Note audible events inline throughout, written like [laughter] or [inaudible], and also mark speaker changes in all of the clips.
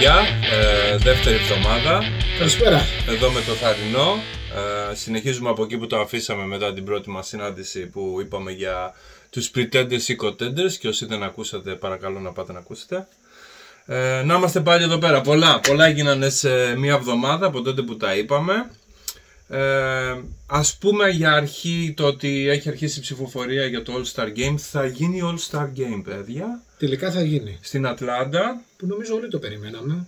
Speaker 1: Γεια και χαρά παιδιά, ε, δεύτερη εβδομάδα.
Speaker 2: Καλησπέρα.
Speaker 1: εδώ με το Θαρινό. Ε, Συνεχίζουμε από εκεί που το αφήσαμε μετά την πρώτη μας συνάντηση που είπαμε για τους pretenders ή contenders και όσοι δεν ακούσατε παρακαλώ να πάτε να ακούσετε. Ε, Να είμαστε πάλι εδώ πέρα, πολλά, πολλά έγιναν σε μία εβδομάδα από τότε που τα είπαμε. Ε, ας πούμε για αρχή το ότι έχει αρχίσει η ψηφοφορία για το All Star Game. Θα γίνει All Star Game παιδιά
Speaker 2: Τελικά θα γίνει.
Speaker 1: στην Ατλάντα
Speaker 2: Που νομίζω όλοι το περιμέναμε.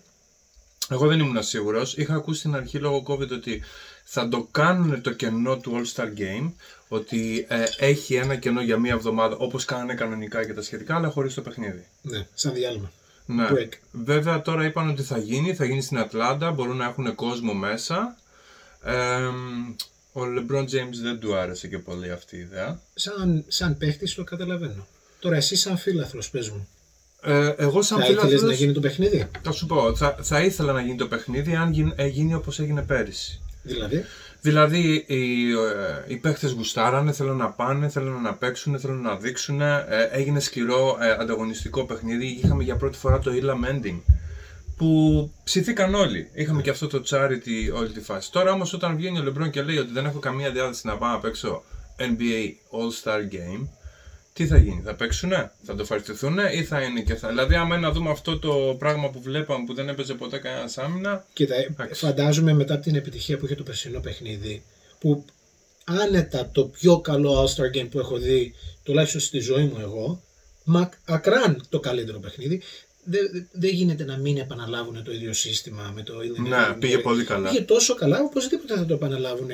Speaker 1: Εγώ δεν ήμουν σίγουρος. Είχα ακούσει στην αρχή λόγω COVID ότι θα το κάνουν το κενό του All Star Game. Ότι ε, έχει ένα κενό για μία εβδομάδα όπως κάνανε κανονικά και τα σχετικά, αλλά χωρίς το παιχνίδι.
Speaker 2: Ναι, σαν διάλειμμα.
Speaker 1: Ναι.
Speaker 2: Break.
Speaker 1: Βέβαια τώρα είπαν ότι θα γίνει, θα γίνει στην Ατλάντα, μπορούν να έχουν κόσμο μέσα. Ε, ο LeBron James δεν του άρεσε και πολύ αυτή η ιδέα.
Speaker 2: Σαν, σαν παίχτης το καταλαβαίνω. Τώρα εσύ σαν φίλαθλος πες μου.
Speaker 1: Ε, εγώ σαν
Speaker 2: Θα ήθελες
Speaker 1: φίλαθλος,
Speaker 2: να γίνει το παιχνίδι;
Speaker 1: θα σου πω, θα, θα ήθελα να γίνει το παιχνίδι αν γίνει, ε, γίνει όπως έγινε πέρυσι.
Speaker 2: Δηλαδή;
Speaker 1: Δηλαδή οι, ε, οι παίχτες γουστάρανε, θέλουν να πάνε, θέλουν να παίξουν, θέλουν να δείξουν. Ε, έγινε σκληρό ε, ανταγωνιστικό παιχνίδι. Είχαμε για πρώτη φορά το Illa Mending που ψηθήκαν όλοι. Είχαμε και αυτό το charity όλη τη φάση. Τώρα όμως όταν βγαίνει ο LeBron και λέει ότι δεν έχω καμία διάθεση να πάω να παίξω NBA All-Star Game, τι θα γίνει, θα παίξουνε, θα το ευχαριστηθούν ή θα είναι και θα. Δηλαδή, άμα είναι να δούμε αυτό το πράγμα που βλέπαμε που δεν έπαιζε ποτέ κανένας άμυνα,
Speaker 2: Κοίτα, ε,
Speaker 1: Εντάξει.
Speaker 2: φαντάζομαι μετά από την επιτυχία που είχε το περσινό παιχνίδι, που άνετα το πιο καλό All-Star Game που έχω δει, τουλάχιστον στη ζωή μου εγώ, μα ακράν το καλύτερο παιχνίδι, δεν δεν γίνεται να μην επαναλάβουν το ίδιο σύστημα με το Illinois.
Speaker 1: ναι, πήγε πολύ καλά.
Speaker 2: Πήγε τόσο καλά, οπωσδήποτε θα το επαναλάβουν.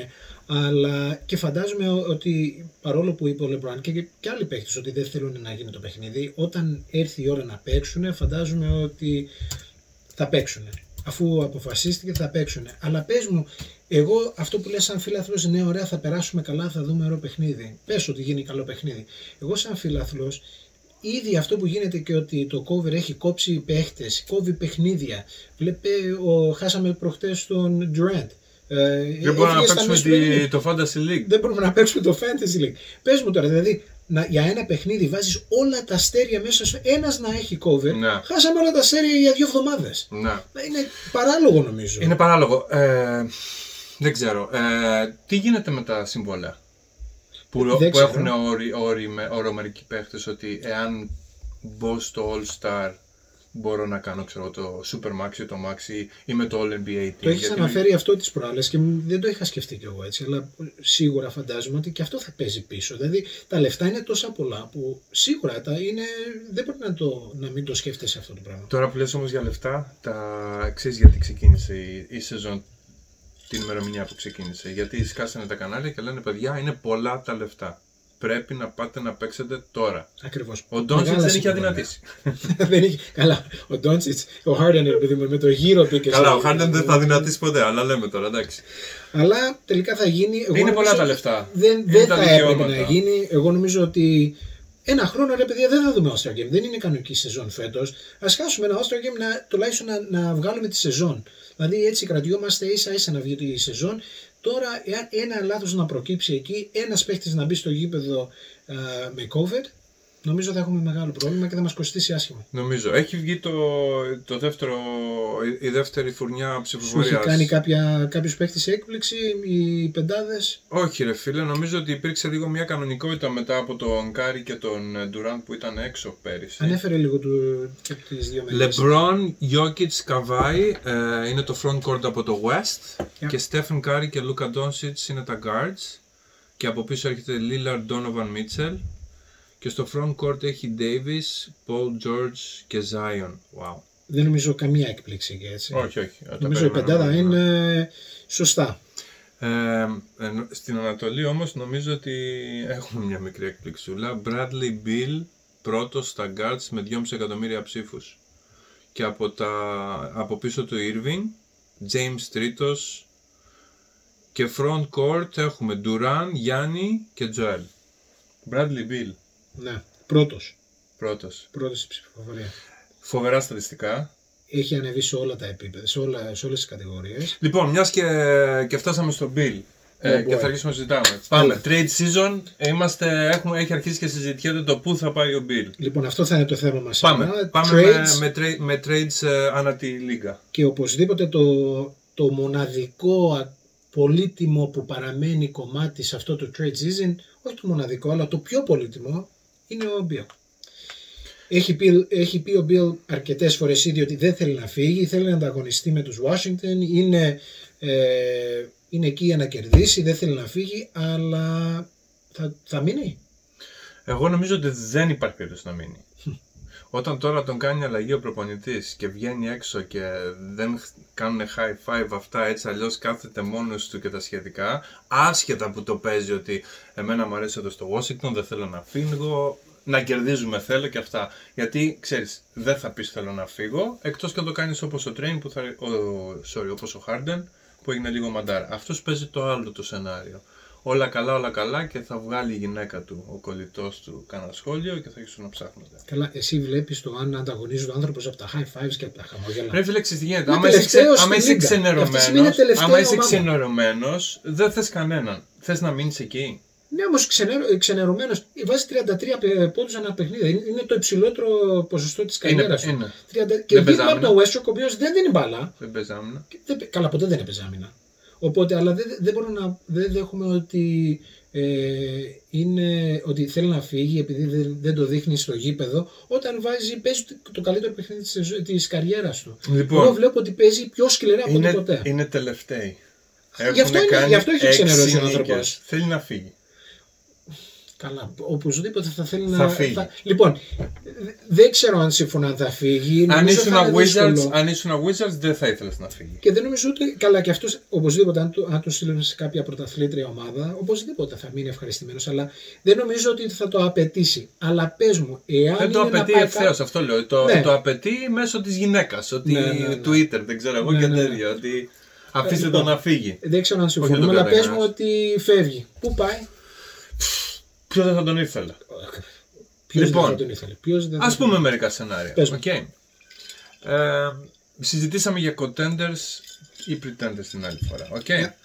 Speaker 2: Αλλά και φαντάζομαι ο- ότι παρόλο που είπε ο Λεμπράν και, και άλλοι παίχτες ότι δεν θέλουν να γίνει το παιχνίδι, όταν έρθει η ώρα να παίξουν, φαντάζομαι ότι θα παίξουν. Αφού αποφασίστηκε θα παίξουν. Αλλά πες μου, εγώ αυτό που λες σαν φίλαθλος, ναι ωραία θα περάσουμε καλά, θα δούμε ωραίο παιχνίδι. Πες ότι γίνει καλό παιχνίδι. Εγώ σαν φίλαθλος, ήδη αυτό που γίνεται και ότι το cover έχει κόψει παίχτες, κόβει παιχνίδια. Βλέπε, ο, χάσαμε προχτές τον Durant. Ε,
Speaker 1: Δεν μπορούμε να
Speaker 2: έφυγες στα
Speaker 1: παίξουμε
Speaker 2: μέσα του παιχνιδιού.
Speaker 1: τη, το Fantasy League.
Speaker 2: Δεν μπορούμε να παίξουμε το Fantasy League. Πες μου τώρα, δηλαδή, να, για ένα παιχνίδι βάζεις όλα τα αστέρια μέσα στο ένας να έχει cover.
Speaker 1: Ναι.
Speaker 2: Χάσαμε όλα τα αστέρια για δύο εβδομάδες.
Speaker 1: Ναι.
Speaker 2: Είναι παράλογο νομίζω.
Speaker 1: Είναι παράλογο. Ε, δεν ξέρω. Ε, τι γίνεται με τα συμβόλαια που,
Speaker 2: Δεν
Speaker 1: που
Speaker 2: ξέρω.
Speaker 1: έχουν όροι, όροι με ορομερικοί παίχτες ότι εάν μπω στο All Star μπορώ να κάνω ξέρω, το Super Max ή το Max ή- ή με το All NBA team.
Speaker 2: Το έχεις
Speaker 1: γιατί-
Speaker 2: αναφέρει αυτό τις προάλλες και μου- δεν το είχα σκεφτεί κι εγώ έτσι, αλλά σίγουρα φαντάζομαι ότι και αυτό θα παίζει πίσω. Δηλαδή τα λεφτά είναι τόσα πολλά που σίγουρα τα είναι, δεν μπορεί να, το, να μην το σκέφτεσαι αυτό το πράγμα.
Speaker 1: Τώρα που λες όμως για λεφτά, τα... ξέρεις γιατί ξεκίνησε η, η σεζόν την ημερομηνία που ξεκίνησε. Γιατί σκάσανε τα κανάλια και λένε παιδιά είναι πολλά τα λεφτά. Πρέπει να πάτε να παίξετε τώρα.
Speaker 2: Ακριβώς.
Speaker 1: Ο Ντόνσιτς
Speaker 2: Μεγάλα
Speaker 1: δεν είχε
Speaker 2: συμβόλαια.
Speaker 1: αδυνατήσει. [laughs]
Speaker 2: δεν είχε, καλά, ο Ντόντσιτς, ο Χάρντεν παιδί μου, με το γύρο του και
Speaker 1: Καλά,
Speaker 2: στο-
Speaker 1: ο Χάρντεν δεν θα αδυνατήσει ποτέ, αλλά λέμε τώρα, εντάξει.
Speaker 2: Αλλά τελικά θα γίνει. Εγώ
Speaker 1: Είναι
Speaker 2: νομίζω
Speaker 1: πολλά τα λεφτά.
Speaker 2: Δεν,
Speaker 1: Είναι
Speaker 2: δεν
Speaker 1: τα
Speaker 2: θα έπρεπε
Speaker 1: δικαιώματα.
Speaker 2: να γίνει. Εγώ νομίζω ότι ένα χρόνο ρε παιδιά δεν θα δούμε All Star Game. Δεν είναι κανονική σεζόν φέτος. Α χάσουμε ένα All Star Game να, τουλάχιστον να, να βγάλουμε τη σεζόν. Δηλαδή έτσι κρατιόμαστε ίσα ίσα να βγει η σεζόν. Τώρα, εάν ένα λάθος να προκύψει εκεί, ένας παίχτης να μπει στο γήπεδο α, με COVID, νομίζω θα έχουμε μεγάλο πρόβλημα και θα μας κοστίσει άσχημα.
Speaker 1: Νομίζω. Έχει βγει το, το δεύτερο, η- η δεύτερη φουρνιά
Speaker 2: Σου
Speaker 1: ψηφοφορία.
Speaker 2: έχει κάνει κάποια, κάποιος παίχτης έκπληξη, οι πεντάδες;
Speaker 1: Όχι ρε φίλε, νομίζω ότι υπήρξε λίγο μια κανονικότητα μετά από τον Κάρι και τον Ντουράντ που ήταν έξω πέρυσι.
Speaker 2: Ανέφερε λίγο του, και τις δύο μέλες.
Speaker 1: LeBron, Jokic, Kawhi ε, είναι το front court από το West
Speaker 2: Yeah.
Speaker 1: και Stephen Curry και Luka Doncic είναι τα guards και από πίσω έρχεται Lillard, Donovan Mitchell και στο front court έχει Davis, Paul George και Zion. Wow.
Speaker 2: Δεν νομίζω καμία έκπληξη και έτσι.
Speaker 1: Όχι, όχι. τα
Speaker 2: Νομίζω η
Speaker 1: περιμέναμε.
Speaker 2: πεντάδα είναι σωστά.
Speaker 1: Ε, ενώ- στην Ανατολή όμως νομίζω ότι έχουμε μια μικρή εκπληξούλα. Bradley Bill πρώτος στα guards με 2,5 εκατομμύρια ψήφους. Και από, τα, από πίσω του Irving, James τρίτος και front court έχουμε Duran, Γιάννη και Joel. Bradley Bill
Speaker 2: Ναι, πρώτος.
Speaker 1: πρώτος.
Speaker 2: Πρώτος στην ψηφοφορία.
Speaker 1: Φοβερά στατιστικά.
Speaker 2: Έχει ανεβεί σε όλα τα επίπεδα, σε, όλα, σε όλες τις κατηγορίες.
Speaker 1: Λοιπόν, μιας και, και φτάσαμε στο Bill. Ε,
Speaker 2: Oh
Speaker 1: και
Speaker 2: boy.
Speaker 1: θα αρχίσουμε να συζητάμε. Πάμε. Trade season. Είμαστε, έχουμε, έχει αρχίσει και συζητιέται το πού θα πάει ο Bill.
Speaker 2: Λοιπόν, αυτό θα είναι το θέμα μας
Speaker 1: Πάμε.
Speaker 2: σήμερα.
Speaker 1: Πάμε
Speaker 2: Trades
Speaker 1: με, με, tra- με trades ε, ανά τη λίγα.
Speaker 2: και οπωσδήποτε το, το μοναδικό α- πολύτιμο που παραμένει κομμάτι σε αυτό το trade season, όχι το μοναδικό, αλλά το πιο πολύτιμο, είναι ο Bill. Έχει πει, έχει πει ο Bill αρκετές φορές ήδη ότι δεν θέλει να φύγει, θέλει να ανταγωνιστεί με τους Washington, είναι, ε, είναι εκεί για να κερδίσει, δεν θέλει να φύγει, αλλά θα, θα μείνει.
Speaker 1: Εγώ νομίζω ότι δεν υπάρχει περίπτωση να μείνει. Όταν τώρα τον κάνει αλλαγή ο προπονητής και βγαίνει έξω και δεν χ- κάνουν high five αυτά έτσι αλλιώς κάθεται μόνος του και τα σχετικά, άσχετα που το παίζει ότι εμένα μου αρέσει εδώ στο Washington, δεν θέλω να φύγω, να κερδίζουμε θέλω και αυτά. Γιατί ξέρεις, δεν θα πεις θέλω να φύγω, εκτός και αν το κάνεις όπως ο Train, που θα, ο, sorry, όπως ο Harden, που έγινε λίγο μαντάρα. Αυτός παίζει το άλλο το σενάριο. Όλα καλά, όλα καλά και θα βγάλει η γυναίκα του, ο κολλητός του, κάνα σχόλιο και θα αρχίσουν να ψάχνονται.
Speaker 2: Καλά, εσύ βλέπεις το αν ανταγωνίζει ο άνθρωπος από τα high fives και από τα χαμόγελα.
Speaker 1: Ρε φίλε, ξέρεις τι γίνεται.
Speaker 2: Είναι
Speaker 1: Άμα είσαι, ξε...
Speaker 2: τελευταίος
Speaker 1: άμα
Speaker 2: στην
Speaker 1: είσαι
Speaker 2: λίγκα. Αυτή τη στιγμή
Speaker 1: ξενερωμένος,
Speaker 2: είναι τελευταία
Speaker 1: άμα είσαι
Speaker 2: ομάδα.
Speaker 1: ξενερωμένος, δεν θες κανέναν. Θες να μείνεις εκεί.
Speaker 2: Ναι, όμως ξενερωμένος βάζει 33 πόντους ανά παιχνίδι. Είναι είναι το υψηλότερο ποσοστό της
Speaker 1: Είναι,
Speaker 2: καριέρας του.
Speaker 1: είναι.
Speaker 2: 30... Και
Speaker 1: Δεν
Speaker 2: δίπλα από
Speaker 1: παίζει
Speaker 2: τον Westbrook, ο οποίος δεν δίνει μπάλα.
Speaker 1: Δεν παίζει άμυνα.
Speaker 2: Και δεν- Καλά, ποτέ δεν έπαιζε άμυνα. Οπότε, αλλά δεν, δεν μπορούμε να δεν δέχομαι ότι, ε, είναι, ότι θέλει να φύγει επειδή δεν, δεν το δείχνει στο γήπεδο όταν βάζει, παίζει το- το καλύτερο παιχνίδι της, ζωής- της καριέρας του.
Speaker 1: Λοιπόν.
Speaker 2: Εγώ βλέπω ότι παίζει πιο σκληρά από ό,τι
Speaker 1: Είναι,
Speaker 2: ποτέ.
Speaker 1: είναι τελευταίοι.
Speaker 2: Γι' αυτό
Speaker 1: Έχουνε
Speaker 2: είναι-
Speaker 1: κάνει
Speaker 2: γι' αυτό έχει
Speaker 1: έξι
Speaker 2: ξενερώσει ο
Speaker 1: νίκες.
Speaker 2: άνθρωπος.
Speaker 1: Θέλει να φύγει.
Speaker 2: Καλά, οπωσδήποτε θα θέλει
Speaker 1: Θα
Speaker 2: να.
Speaker 1: φύγει.
Speaker 2: Λοιπόν, δε- δεν ξέρω αν συμφωνώ αν θα φύγει.
Speaker 1: Αν
Speaker 2: Νομίζω
Speaker 1: ήσουν
Speaker 2: θα είναι
Speaker 1: Wizards,
Speaker 2: δύσκολο.
Speaker 1: αν ήσουν Wizards, δεν θα ήθελες να φύγει.
Speaker 2: Και δεν νομίζω ούτε. Καλά, και αυτός οπωσδήποτε, αν το, αν το στείλουν σε κάποια πρωταθλήτρια ομάδα, οπωσδήποτε θα μείνει ευχαριστημένος. Αλλά δεν νομίζω ότι θα το απαιτήσει. Αλλά πες μου, εάν.
Speaker 1: Δεν το
Speaker 2: είναι να
Speaker 1: απαιτεί
Speaker 2: πάει
Speaker 1: ευθέως,
Speaker 2: κα-
Speaker 1: αυτό λέω. Το,
Speaker 2: Ναι.
Speaker 1: το απαιτεί μέσω της γυναίκας. Ότι
Speaker 2: Ναι, ναι, ναι.
Speaker 1: Twitter, δεν ξέρω εγώ
Speaker 2: Ναι,
Speaker 1: και
Speaker 2: ναι, ναι.
Speaker 1: τέτοια. Ότι αφήστε
Speaker 2: Λοιπόν,
Speaker 1: το να φύγει.
Speaker 2: Δεν ξέρω αν
Speaker 1: Όχι,
Speaker 2: συμφωνούμε,
Speaker 1: δεν το
Speaker 2: αλλά πες
Speaker 1: κρατάει
Speaker 2: μου ότι φεύγει. Πού πάει,
Speaker 1: Ποιος δεν θα τον ήθελε;
Speaker 2: Ποιος
Speaker 1: Λοιπόν,
Speaker 2: δεν θα τον ήθελε; Ποιος δεν θα
Speaker 1: Ας
Speaker 2: τον-
Speaker 1: πούμε μερικά σενάρια.
Speaker 2: Πες μου.
Speaker 1: Οκ. Ε, συζητήσαμε για contenders ή pretenders την άλλη φορά. Οκ.
Speaker 2: Ναι.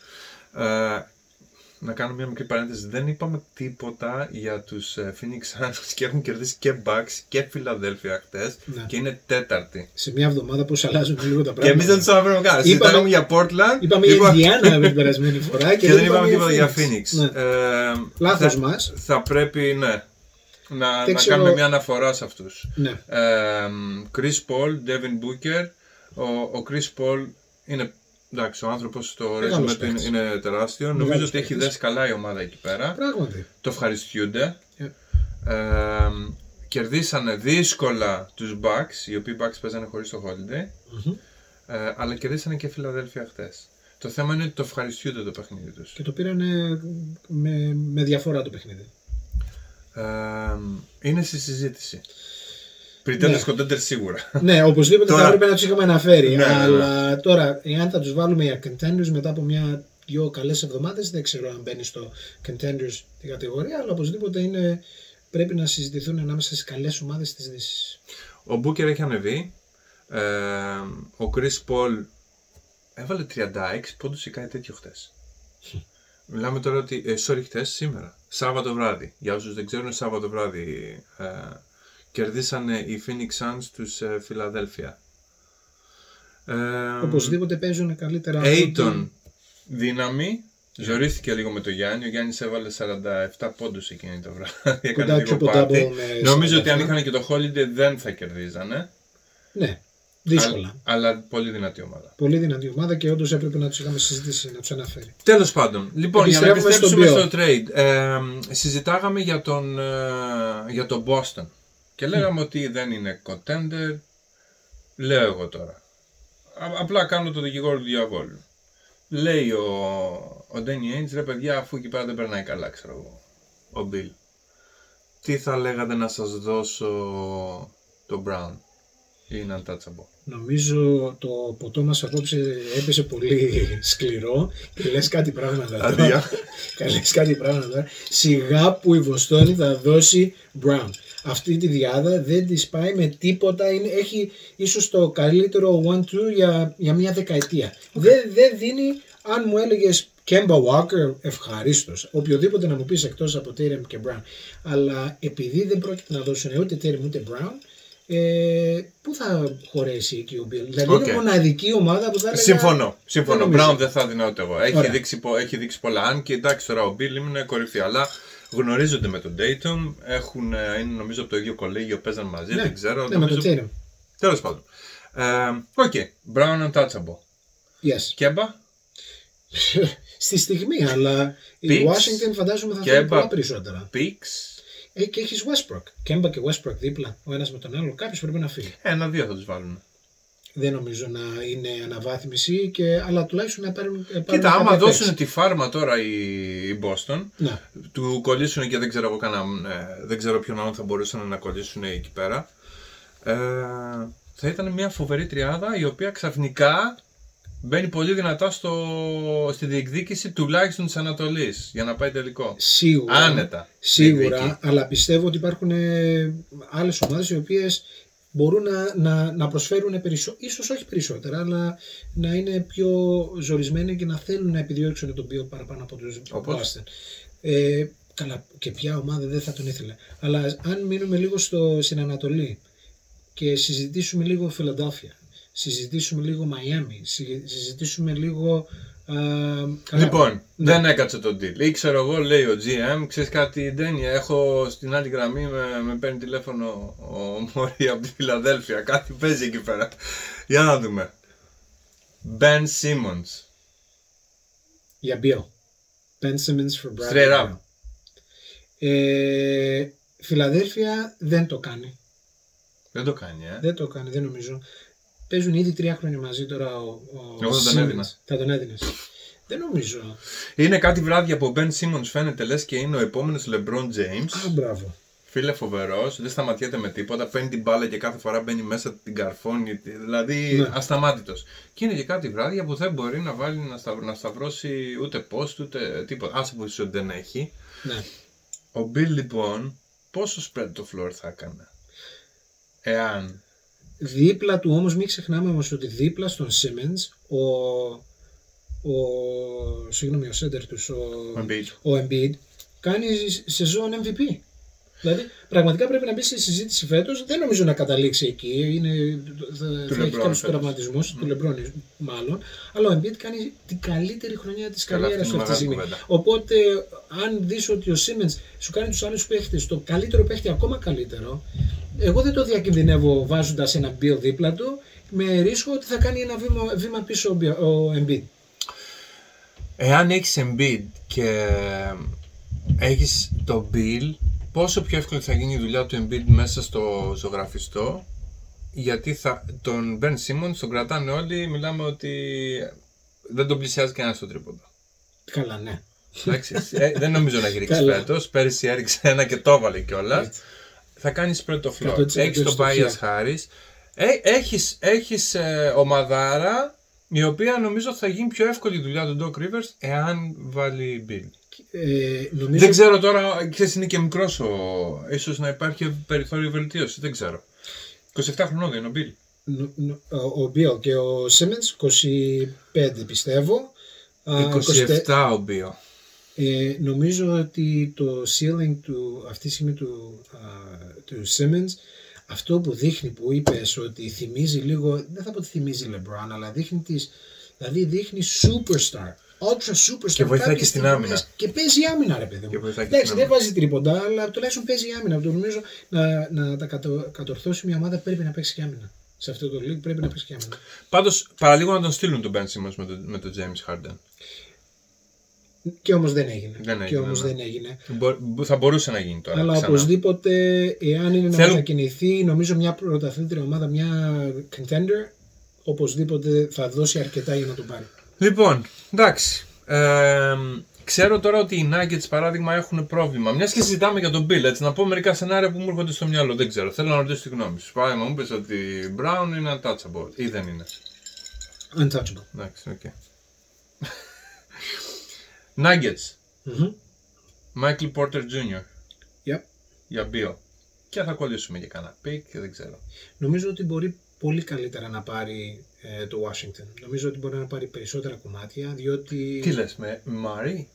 Speaker 1: Ε, να κάνω μια μικρή παρένθεση. Δεν είπαμε τίποτα για τους ε, Phoenix Suns και έχουν κερδίσει και Bucks και Philadelphia χτες
Speaker 2: Ναι.
Speaker 1: και είναι τέταρτη.
Speaker 2: Σε μια εβδομάδα πώς αλλάζουν λίγο τα
Speaker 1: Και
Speaker 2: πράγματα.
Speaker 1: εμείς δεν τους αναφέρουμε καν.
Speaker 2: Είπαμε-
Speaker 1: Συζητάγαμε για Portland.
Speaker 2: Είπαμε
Speaker 1: Λοιπόν,
Speaker 2: για Indiana την περασμένη φορά [laughs] και,
Speaker 1: και δεν είπαμε τίποτα για
Speaker 2: Phoenix.
Speaker 1: Phoenix.
Speaker 2: Ναι.
Speaker 1: Ε,
Speaker 2: Λάθος
Speaker 1: θα-
Speaker 2: μας.
Speaker 1: Θα πρέπει, ναι, να,
Speaker 2: Δεν
Speaker 1: να
Speaker 2: ξέρω-
Speaker 1: κάνουμε μια αναφορά σε αυτούς.
Speaker 2: Ναι.
Speaker 1: Ε, Chris Paul, Devin Booker. Ο, ο Chris Paul είναι εντάξει, ο άνθρωπος στο
Speaker 2: Μεγάλος
Speaker 1: ρεζουμέ του είναι,
Speaker 2: παίκτης.
Speaker 1: είναι τεράστιο.
Speaker 2: Μεγάλος
Speaker 1: Νομίζω ότι έχει
Speaker 2: παίκτης.
Speaker 1: δέσει καλά η ομάδα εκεί πέρα.
Speaker 2: Πράγματι.
Speaker 1: Το ευχαριστούνται.
Speaker 2: Ε.
Speaker 1: Ε, κερδίσανε δύσκολα τους Bucks, οι οποίοι Bucks παίζανε χωρίς το Holiday.
Speaker 2: Μμμ.
Speaker 1: Ε, αλλά κερδίσανε και Φιλαδέλφια χτες. Το θέμα είναι ότι το ευχαριστούνται το παιχνίδι τους.
Speaker 2: Και το πήραν με, με διαφορά το παιχνίδι.
Speaker 1: Ε, είναι στη συζήτηση. Pretenders contenders σίγουρα.
Speaker 2: ναι, οπωσδήποτε
Speaker 1: Τώρα-
Speaker 2: θα έπρεπε να τους είχαμε αναφέρει.
Speaker 1: Ναι, ναι, ναι.
Speaker 2: αλλά τώρα, εάν θα τους βάλουμε για contenders μετά από μια-δυο καλές εβδομάδες, δεν ξέρω αν μπαίνει στο contenders την κατηγορία, αλλά οπωσδήποτε είναι, πρέπει να συζητηθούν ανάμεσα στις καλές ομάδες της Δύσης.
Speaker 1: Ο Μπούκερ έχει ανεβεί. Ε, ο Chris Paul έβαλε 36 πόντους ή κάτι τέτοιο χτες. Μιλάμε τώρα ότι, ε, sorry, χτες, σήμερα. Σάββατο βράδυ. Για όσους δεν ξέρουν, Σάββατο βράδυ ε, κερδίσανε οι Phoenix Suns τους ε, Philadelphia. Ε,
Speaker 2: Οπωσδήποτε παίζουν καλύτερα. από
Speaker 1: Aiton,
Speaker 2: ότι-
Speaker 1: δύναμη. Ζορίστηκε λίγο με το Γιάννη. Ο Γιάννης έβαλε 47 πόντους εκείνη το βράδυ. [laughs] Έκανε
Speaker 2: Κοντά
Speaker 1: λίγο
Speaker 2: triple
Speaker 1: πάρτι.
Speaker 2: double με
Speaker 1: Νομίζω ότι αν
Speaker 2: 47.
Speaker 1: είχαν και το Holiday δεν θα κερδίζανε.
Speaker 2: Ναι, δύσκολα.
Speaker 1: Α- αλλά πολύ δυνατή ομάδα.
Speaker 2: Πολύ δυνατή ομάδα και όντως έπρεπε να τους είχαμε συζητήσει, να τους αναφέρει.
Speaker 1: Τέλος πάντων, λοιπόν, για να
Speaker 2: Επιστρέφουμε
Speaker 1: επιστρέψουμε
Speaker 2: στον
Speaker 1: στο trade. Ε, συζητάγαμε για τον, ε, για τον Boston και λέγαμε ότι δεν είναι contender. Λέω εγώ τώρα. Α- απλά κάνω το δικηγόρο του διαβόλου. Λέει ο, ο Danny Ainge, ρε παιδιά, αφού εκεί πέρα δεν περνάει καλά, ξέρω εγώ, ο Bill. Τι θα λέγατε να σας δώσω το Brown ή είναι untouchable.
Speaker 2: Νομίζω το ποτό μας απόψε έπεσε πολύ [laughs] σκληρό και λες κάτι πράγματα τώρα.
Speaker 1: Αντίο. [laughs]
Speaker 2: Και λες κάτι πράγματα τώρα. Σιγά που η Βοστόνη θα δώσει Brown. Αυτή τη διάδα δεν της πάει με τίποτα. Είναι, έχει ίσως το καλύτερο 1-2 για, για μια δεκαετία. Δεν, δεν δίνει, αν μου έλεγες Κέμπα Walker, ευχαρίστως. Οποιοδήποτε να μου πεις εκτός από Tatum και Brown. Αλλά επειδή δεν πρόκειται να δώσουν ούτε Tatum ούτε Brown, ε, πού θα χωρέσει εκεί ο Beal; Δηλαδή
Speaker 1: Οκ.
Speaker 2: είναι η μοναδική ομάδα που θα έλεγα.
Speaker 1: Συμφωνώ. Συμφωνώ.
Speaker 2: Δεν νομίζω.
Speaker 1: Brown δεν θα δίνω ούτε εγώ. Έχει
Speaker 2: Ωραία.
Speaker 1: δείξει, πο- έχει δείξει πολλά. Αν και εντάξει τώρα ο Beal είναι κορυφή. Αλλά γνωρίζονται με τον Tatum. Έχουν, ε, είναι νομίζω από το ίδιο κολέγιο, παίζαν μαζί.
Speaker 2: Ναι,
Speaker 1: δεν ξέρω.
Speaker 2: ναι, με
Speaker 1: νομίζω...
Speaker 2: τον Tatum.
Speaker 1: Τέλος πάντων. Ε, OK. Brown untouchable.
Speaker 2: Yes.
Speaker 1: Kemba; [laughs]
Speaker 2: Στη στιγμή, αλλά η
Speaker 1: Picks.
Speaker 2: Washington φαντάζομαι θα
Speaker 1: Και
Speaker 2: θέλει πολλά
Speaker 1: μπα-
Speaker 2: περισσότερα.
Speaker 1: Picks.
Speaker 2: Ε, και έχεις Westbrook. Κέμπα και Westbrook δίπλα, ο ένας με τον άλλο. Κάποιος πρέπει να φύγει.
Speaker 1: Ένα-δύο θα τους βάλουν.
Speaker 2: Δεν νομίζω να είναι αναβάθμιση, και, αλλά τουλάχιστον να πάρουν. πάρουν
Speaker 1: Κοίτα, άμα
Speaker 2: κάποια
Speaker 1: δώσουν
Speaker 2: παίξη.
Speaker 1: τη φάρμα τώρα οι, οι Boston,
Speaker 2: Ναι.
Speaker 1: του κολλήσουν και δεν ξέρω εγώ κανένα, ε, δεν ξέρω ποιον άλλον θα μπορούσαν να κολλήσουν εκεί πέρα. Ε, θα ήταν μια φοβερή τριάδα η οποία ξαφνικά μπαίνει πολύ δυνατά στο, στη διεκδίκηση τουλάχιστον της Ανατολής για να πάει τελικό.
Speaker 2: Σίγουρα.
Speaker 1: Άνετα.
Speaker 2: Σίγουρα,
Speaker 1: διεκδικεί.
Speaker 2: αλλά πιστεύω ότι υπάρχουν ε, άλλες ομάδες οι οποίες μπορούν να, να, να προσφέρουν περισσότερο, ίσως όχι περισσότερα, αλλά να είναι πιο ζορισμένοι και να θέλουν να επιδιώξουν τον Bill παραπάνω από τους
Speaker 1: Όπως;
Speaker 2: Boston. Ε, καλά, και ποια ομάδα δεν θα τον ήθελε. Αλλά αν μείνουμε λίγο στο, στην Ανατολή και συζητήσουμε λίγο Φιλαντέλφια, συζητήσουμε λίγο Μαϊάμι, συζητήσουμε λίγο... α, καλά,
Speaker 1: Λοιπόν, δεν έκατσε το deal. Ή ξέρω εγώ, λέει ο GM, ξέρεις κάτι, Ντένια, έχω στην άλλη γραμμή, με, με παίρνει τηλέφωνο ο Μωρή από τη Φιλαδέλφια. Κάτι παίζει εκεί πέρα. Για να δούμε. Ben Simmons.
Speaker 2: Για Bill. Ben Simmons for Bradley.
Speaker 1: Straight up.
Speaker 2: Beal. Ε, Φιλαδέλφια δεν το κάνει.
Speaker 1: Δεν το κάνει, ε.
Speaker 2: Δεν το κάνει, δεν νομίζω. Παίζουν ήδη τρία χρόνια μαζί τώρα ο, ο
Speaker 1: Εγώ θα τον
Speaker 2: Simmons.
Speaker 1: έδινα.
Speaker 2: Θα τον έδινες. Δεν νομίζω.
Speaker 1: Είναι κάτι βράδια που ο Ben Simmons φαίνεται λες και είναι ο επόμενος LeBron James.
Speaker 2: Α, μπράβο.
Speaker 1: Φίλε φοβερός, δεν σταματιέται με τίποτα, παίρνει την μπάλα και κάθε φορά μπαίνει μέσα την καρφώνει, δηλαδή
Speaker 2: Ναι.
Speaker 1: ασταμάτητος. Και είναι και κάτι βράδια που δεν μπορεί να βάλει να, σταυ- να σταυρώσει ούτε post ούτε τίποτα. Άσε που ότι δεν έχει.
Speaker 2: Ναι.
Speaker 1: Ο Bill λοιπόν, πόσο spread το floor θα έκανε; Εάν.
Speaker 2: Δίπλα του όμως μην ξεχνάμε όμως ότι δίπλα στον Simmons ο, ο, συγγνώμη, ο center τους, ο,
Speaker 1: Ο Embiid.
Speaker 2: ο Embiid κάνει σεζόν MVP. Δηλαδή, πραγματικά πρέπει να μπει στη συζήτηση φέτος. Δεν νομίζω να καταλήξει εκεί. Είναι, θα,
Speaker 1: Του
Speaker 2: θα έχει
Speaker 1: LeBron
Speaker 2: κάποιους
Speaker 1: φέτος.
Speaker 2: τραυματισμούς, του Λεμπρόν μάλλον. Αλλά ο Embiid κάνει την καλύτερη χρονιά της
Speaker 1: Καλά,
Speaker 2: καριέρας
Speaker 1: αυτή
Speaker 2: του
Speaker 1: είναι
Speaker 2: αυτή τη
Speaker 1: μεγάλη
Speaker 2: στιγμή.
Speaker 1: κουβέντα.
Speaker 2: Οπότε, αν δεις ότι ο Siemens σου κάνει τους άλλους παίχτες το καλύτερο παίχτη ακόμα καλύτερο, εγώ δεν το διακινδυνεύω βάζοντας ένα Bill δίπλα του με ρίσκο ότι θα κάνει ένα βήμα, βήμα πίσω ο Bill- ο Embiid.
Speaker 1: Εάν έχεις Embiid και έχεις το Bill, πόσο πιο εύκολη θα γίνει η δουλειά του Embiid μέσα στο ζωγραφιστό, γιατί θα, τον Ben Simmons τον κρατάνε όλοι, μιλάμε ότι δεν τον πλησιάζει κανένας στο τρίποντο.
Speaker 2: Καλά, ναι.
Speaker 1: Εντάξει, ε, δεν νομίζω να έχει ρίξει
Speaker 2: Καλά.
Speaker 1: φέτος, πέρυσι έριξε ένα και το έβαλε κιόλας.
Speaker 2: Έτσι.
Speaker 1: Θα κάνεις spread το floor.
Speaker 2: 100%
Speaker 1: Έχεις τον
Speaker 2: στοιχεία.
Speaker 1: Bias Harris. Ε, έχεις, έχεις ε, ομαδάρα η οποία νομίζω θα γίνει πιο εύκολη η δουλειά του Doc Rivers εάν βάλει Bill.
Speaker 2: Ε, νομίζω
Speaker 1: Δεν ξέρω τώρα, ξέρεις είναι και μικρός ο... ίσως να υπάρχει περιθώριο βελτίωσης, δεν ξέρω. 27 χρονών δεν είναι ο Bill.
Speaker 2: Νο- νο- ο Bill και ο Simmons 25 πιστεύω. Α,
Speaker 1: 27 ο Bill.
Speaker 2: Ε, νομίζω ότι το ceiling του αυτή τη στιγμή του, α, του Simmons αυτό που δείχνει που είπες ότι θυμίζει λίγο, δεν θα πω ότι θυμίζει LeBron, αλλά δείχνει τις, δηλαδή δείχνει superstar, ultra superstar.
Speaker 1: Και βοηθάει
Speaker 2: κάποιες
Speaker 1: και στην
Speaker 2: στιγμές.
Speaker 1: άμυνα.
Speaker 2: Και παίζει άμυνα ρε παιδί μου.
Speaker 1: Και βοηθάει και
Speaker 2: Εντάξει
Speaker 1: στην
Speaker 2: δεν βάζει τρίποντα, αλλά τουλάχιστον παίζει άμυνα. Το νομίζω να, να τα κατο, κατορθώσει μια ομάδα πρέπει να παίξει και άμυνα. Σε αυτό το league πρέπει να παίξει και άμυνα.
Speaker 1: Πάντως παραλίγο να τον στείλουν τον Ben Simmons με τον με τον James Harden.
Speaker 2: Και όμως δεν έγινε.
Speaker 1: Δεν
Speaker 2: και
Speaker 1: έγινε,
Speaker 2: όμως
Speaker 1: ναι.
Speaker 2: δεν έγινε.
Speaker 1: Μπο- θα μπορούσε να γίνει τώρα.
Speaker 2: Αλλά
Speaker 1: ξανά.
Speaker 2: οπωσδήποτε, εάν είναι να
Speaker 1: Θέλουν-
Speaker 2: μετακινηθεί, νομίζω μια πρωταθλήτρια ομάδα, μια contender, οπωσδήποτε θα δώσει αρκετά για να το πάρει.
Speaker 1: Λοιπόν, εντάξει. Ε, ξέρω τώρα ότι οι Nuggets παράδειγμα έχουν πρόβλημα. Μιας και συζητάμε για τον Bill, έτσι, να πω μερικά σενάρια που μου έρχονται στο μυαλό. Δεν ξέρω. Θέλω να ρωτήσω τη γνώμη σου. Παράδειγμα, μου είπε ότι Brown είναι untouchable ή δεν είναι.
Speaker 2: Untouchable.
Speaker 1: Εντάξει, OK. Nuggets.
Speaker 2: Μμμ.
Speaker 1: Michael Porter Jr.
Speaker 2: Yep.
Speaker 1: Για Beal. Και θα κολλήσουμε για κανένα pick και δεν ξέρω.
Speaker 2: Νομίζω ότι μπορεί πολύ καλύτερα να πάρει ε, το Washington. Νομίζω ότι μπορεί να πάρει περισσότερα κομμάτια, διότι...
Speaker 1: Τι λες με Μάρι;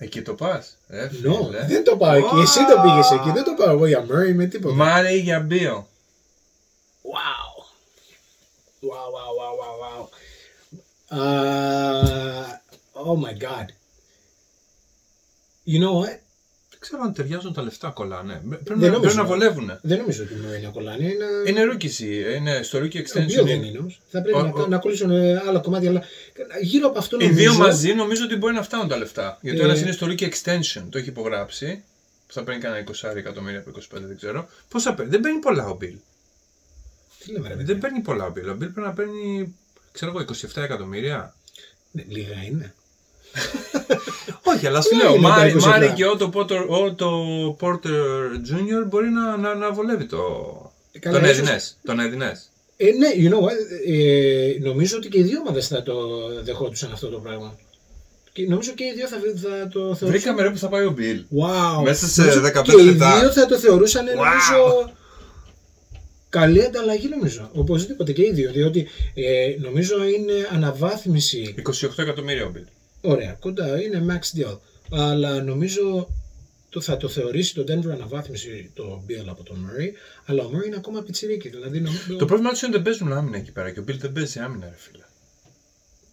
Speaker 1: Εκεί το πας, ε,
Speaker 2: No,
Speaker 1: φίλε.
Speaker 2: δεν το πάω εκεί. Εσύ το πήγες εκεί. Δεν το πάω εγώ για Murray με τίποτα.
Speaker 1: Μάρι για Μπίο.
Speaker 2: Wow. Wow, wow, wow, wow, wow. Uh, oh my god. You know what?
Speaker 1: Δεν ξέρω αν ταιριάζουν τα λεφτά κολλάνε. Πρέπει,
Speaker 2: Δεν
Speaker 1: να,
Speaker 2: νομίζω.
Speaker 1: πρέπει να βολεύουν.
Speaker 2: Δεν νομίζω ότι Murray είναι κολλάνει. Είναι...
Speaker 1: Είναι rookie, είναι στο rookie
Speaker 2: Ο
Speaker 1: extension.
Speaker 2: Μπίο δεν
Speaker 1: είναι.
Speaker 2: είναι όμως. Θα πρέπει
Speaker 1: Ο-
Speaker 2: να,
Speaker 1: ο-
Speaker 2: να ακολουθήσουν ε, άλλα κομμάτια. Αλλά γύρω από αυτό
Speaker 1: Οι
Speaker 2: νομίζω...
Speaker 1: δύο μαζί νομίζω ότι μπορεί να φτάνουν τα λεφτά. Γιατί ο
Speaker 2: Ε.
Speaker 1: ένα είναι στο rookie extension, το έχει υπογράψει. Που θα παίρνει κανένα 20 εκατομμύρια από 25, δεν ξέρω. Πώς θα παίρνει; Δεν παίρνει πολλά ο Bill.
Speaker 2: Τι λέμε ρε παιδί.
Speaker 1: Δεν παίρνει πολλά ο Bill. Ο Bill πρέπει να παίρνει, ξέρω εγώ, 27 εκατομμύρια.
Speaker 2: Ναι, Λίγα είναι.
Speaker 1: Όχι, αλλά σου
Speaker 2: Ναι,
Speaker 1: λέω,
Speaker 2: είναι τα
Speaker 1: Μάρι,
Speaker 2: 27.
Speaker 1: Μάρι και Ότο Πόρτερ, Ότο Porter Jr. μπορεί να, να, να βολεύει το.
Speaker 2: Καλά,
Speaker 1: τον
Speaker 2: ίσως-
Speaker 1: Εδινές. Τον Εδινές.
Speaker 2: Ε, ναι, you know what, ε, νομίζω ότι και οι δύο ομάδες θα το δεχόντουσαν αυτό το πράγμα. Και νομίζω και οι δύο θα, θα το θεωρούσαν.
Speaker 1: Βρήκαμε ρε που θα πάει ο Bill.
Speaker 2: Wow.
Speaker 1: Μέσα σε
Speaker 2: Νομίζω
Speaker 1: 15
Speaker 2: και
Speaker 1: λεπτά.
Speaker 2: οι δύο θα το θεωρούσαν
Speaker 1: Wow.
Speaker 2: νομίζω καλή ανταλλαγή νομίζω. Οπωσδήποτε και οι δύο. Διότι ε, νομίζω είναι αναβάθμιση.
Speaker 1: 28 εκατομμύρια ο Bill.
Speaker 2: Ωραία, κοντά είναι max deal. Αλλά νομίζω το, θα το θεωρήσει το Denver αναβάθμιση το Bill από τον Murray. Αλλά ο Murray είναι ακόμα πιτσιρίκι. Δηλαδή νομίζω.
Speaker 1: Το πρόβλημα του είναι ότι δεν παίζουν άμυνα εκεί πέρα και ο Bill δεν παίζει άμυνα, ρε φίλε.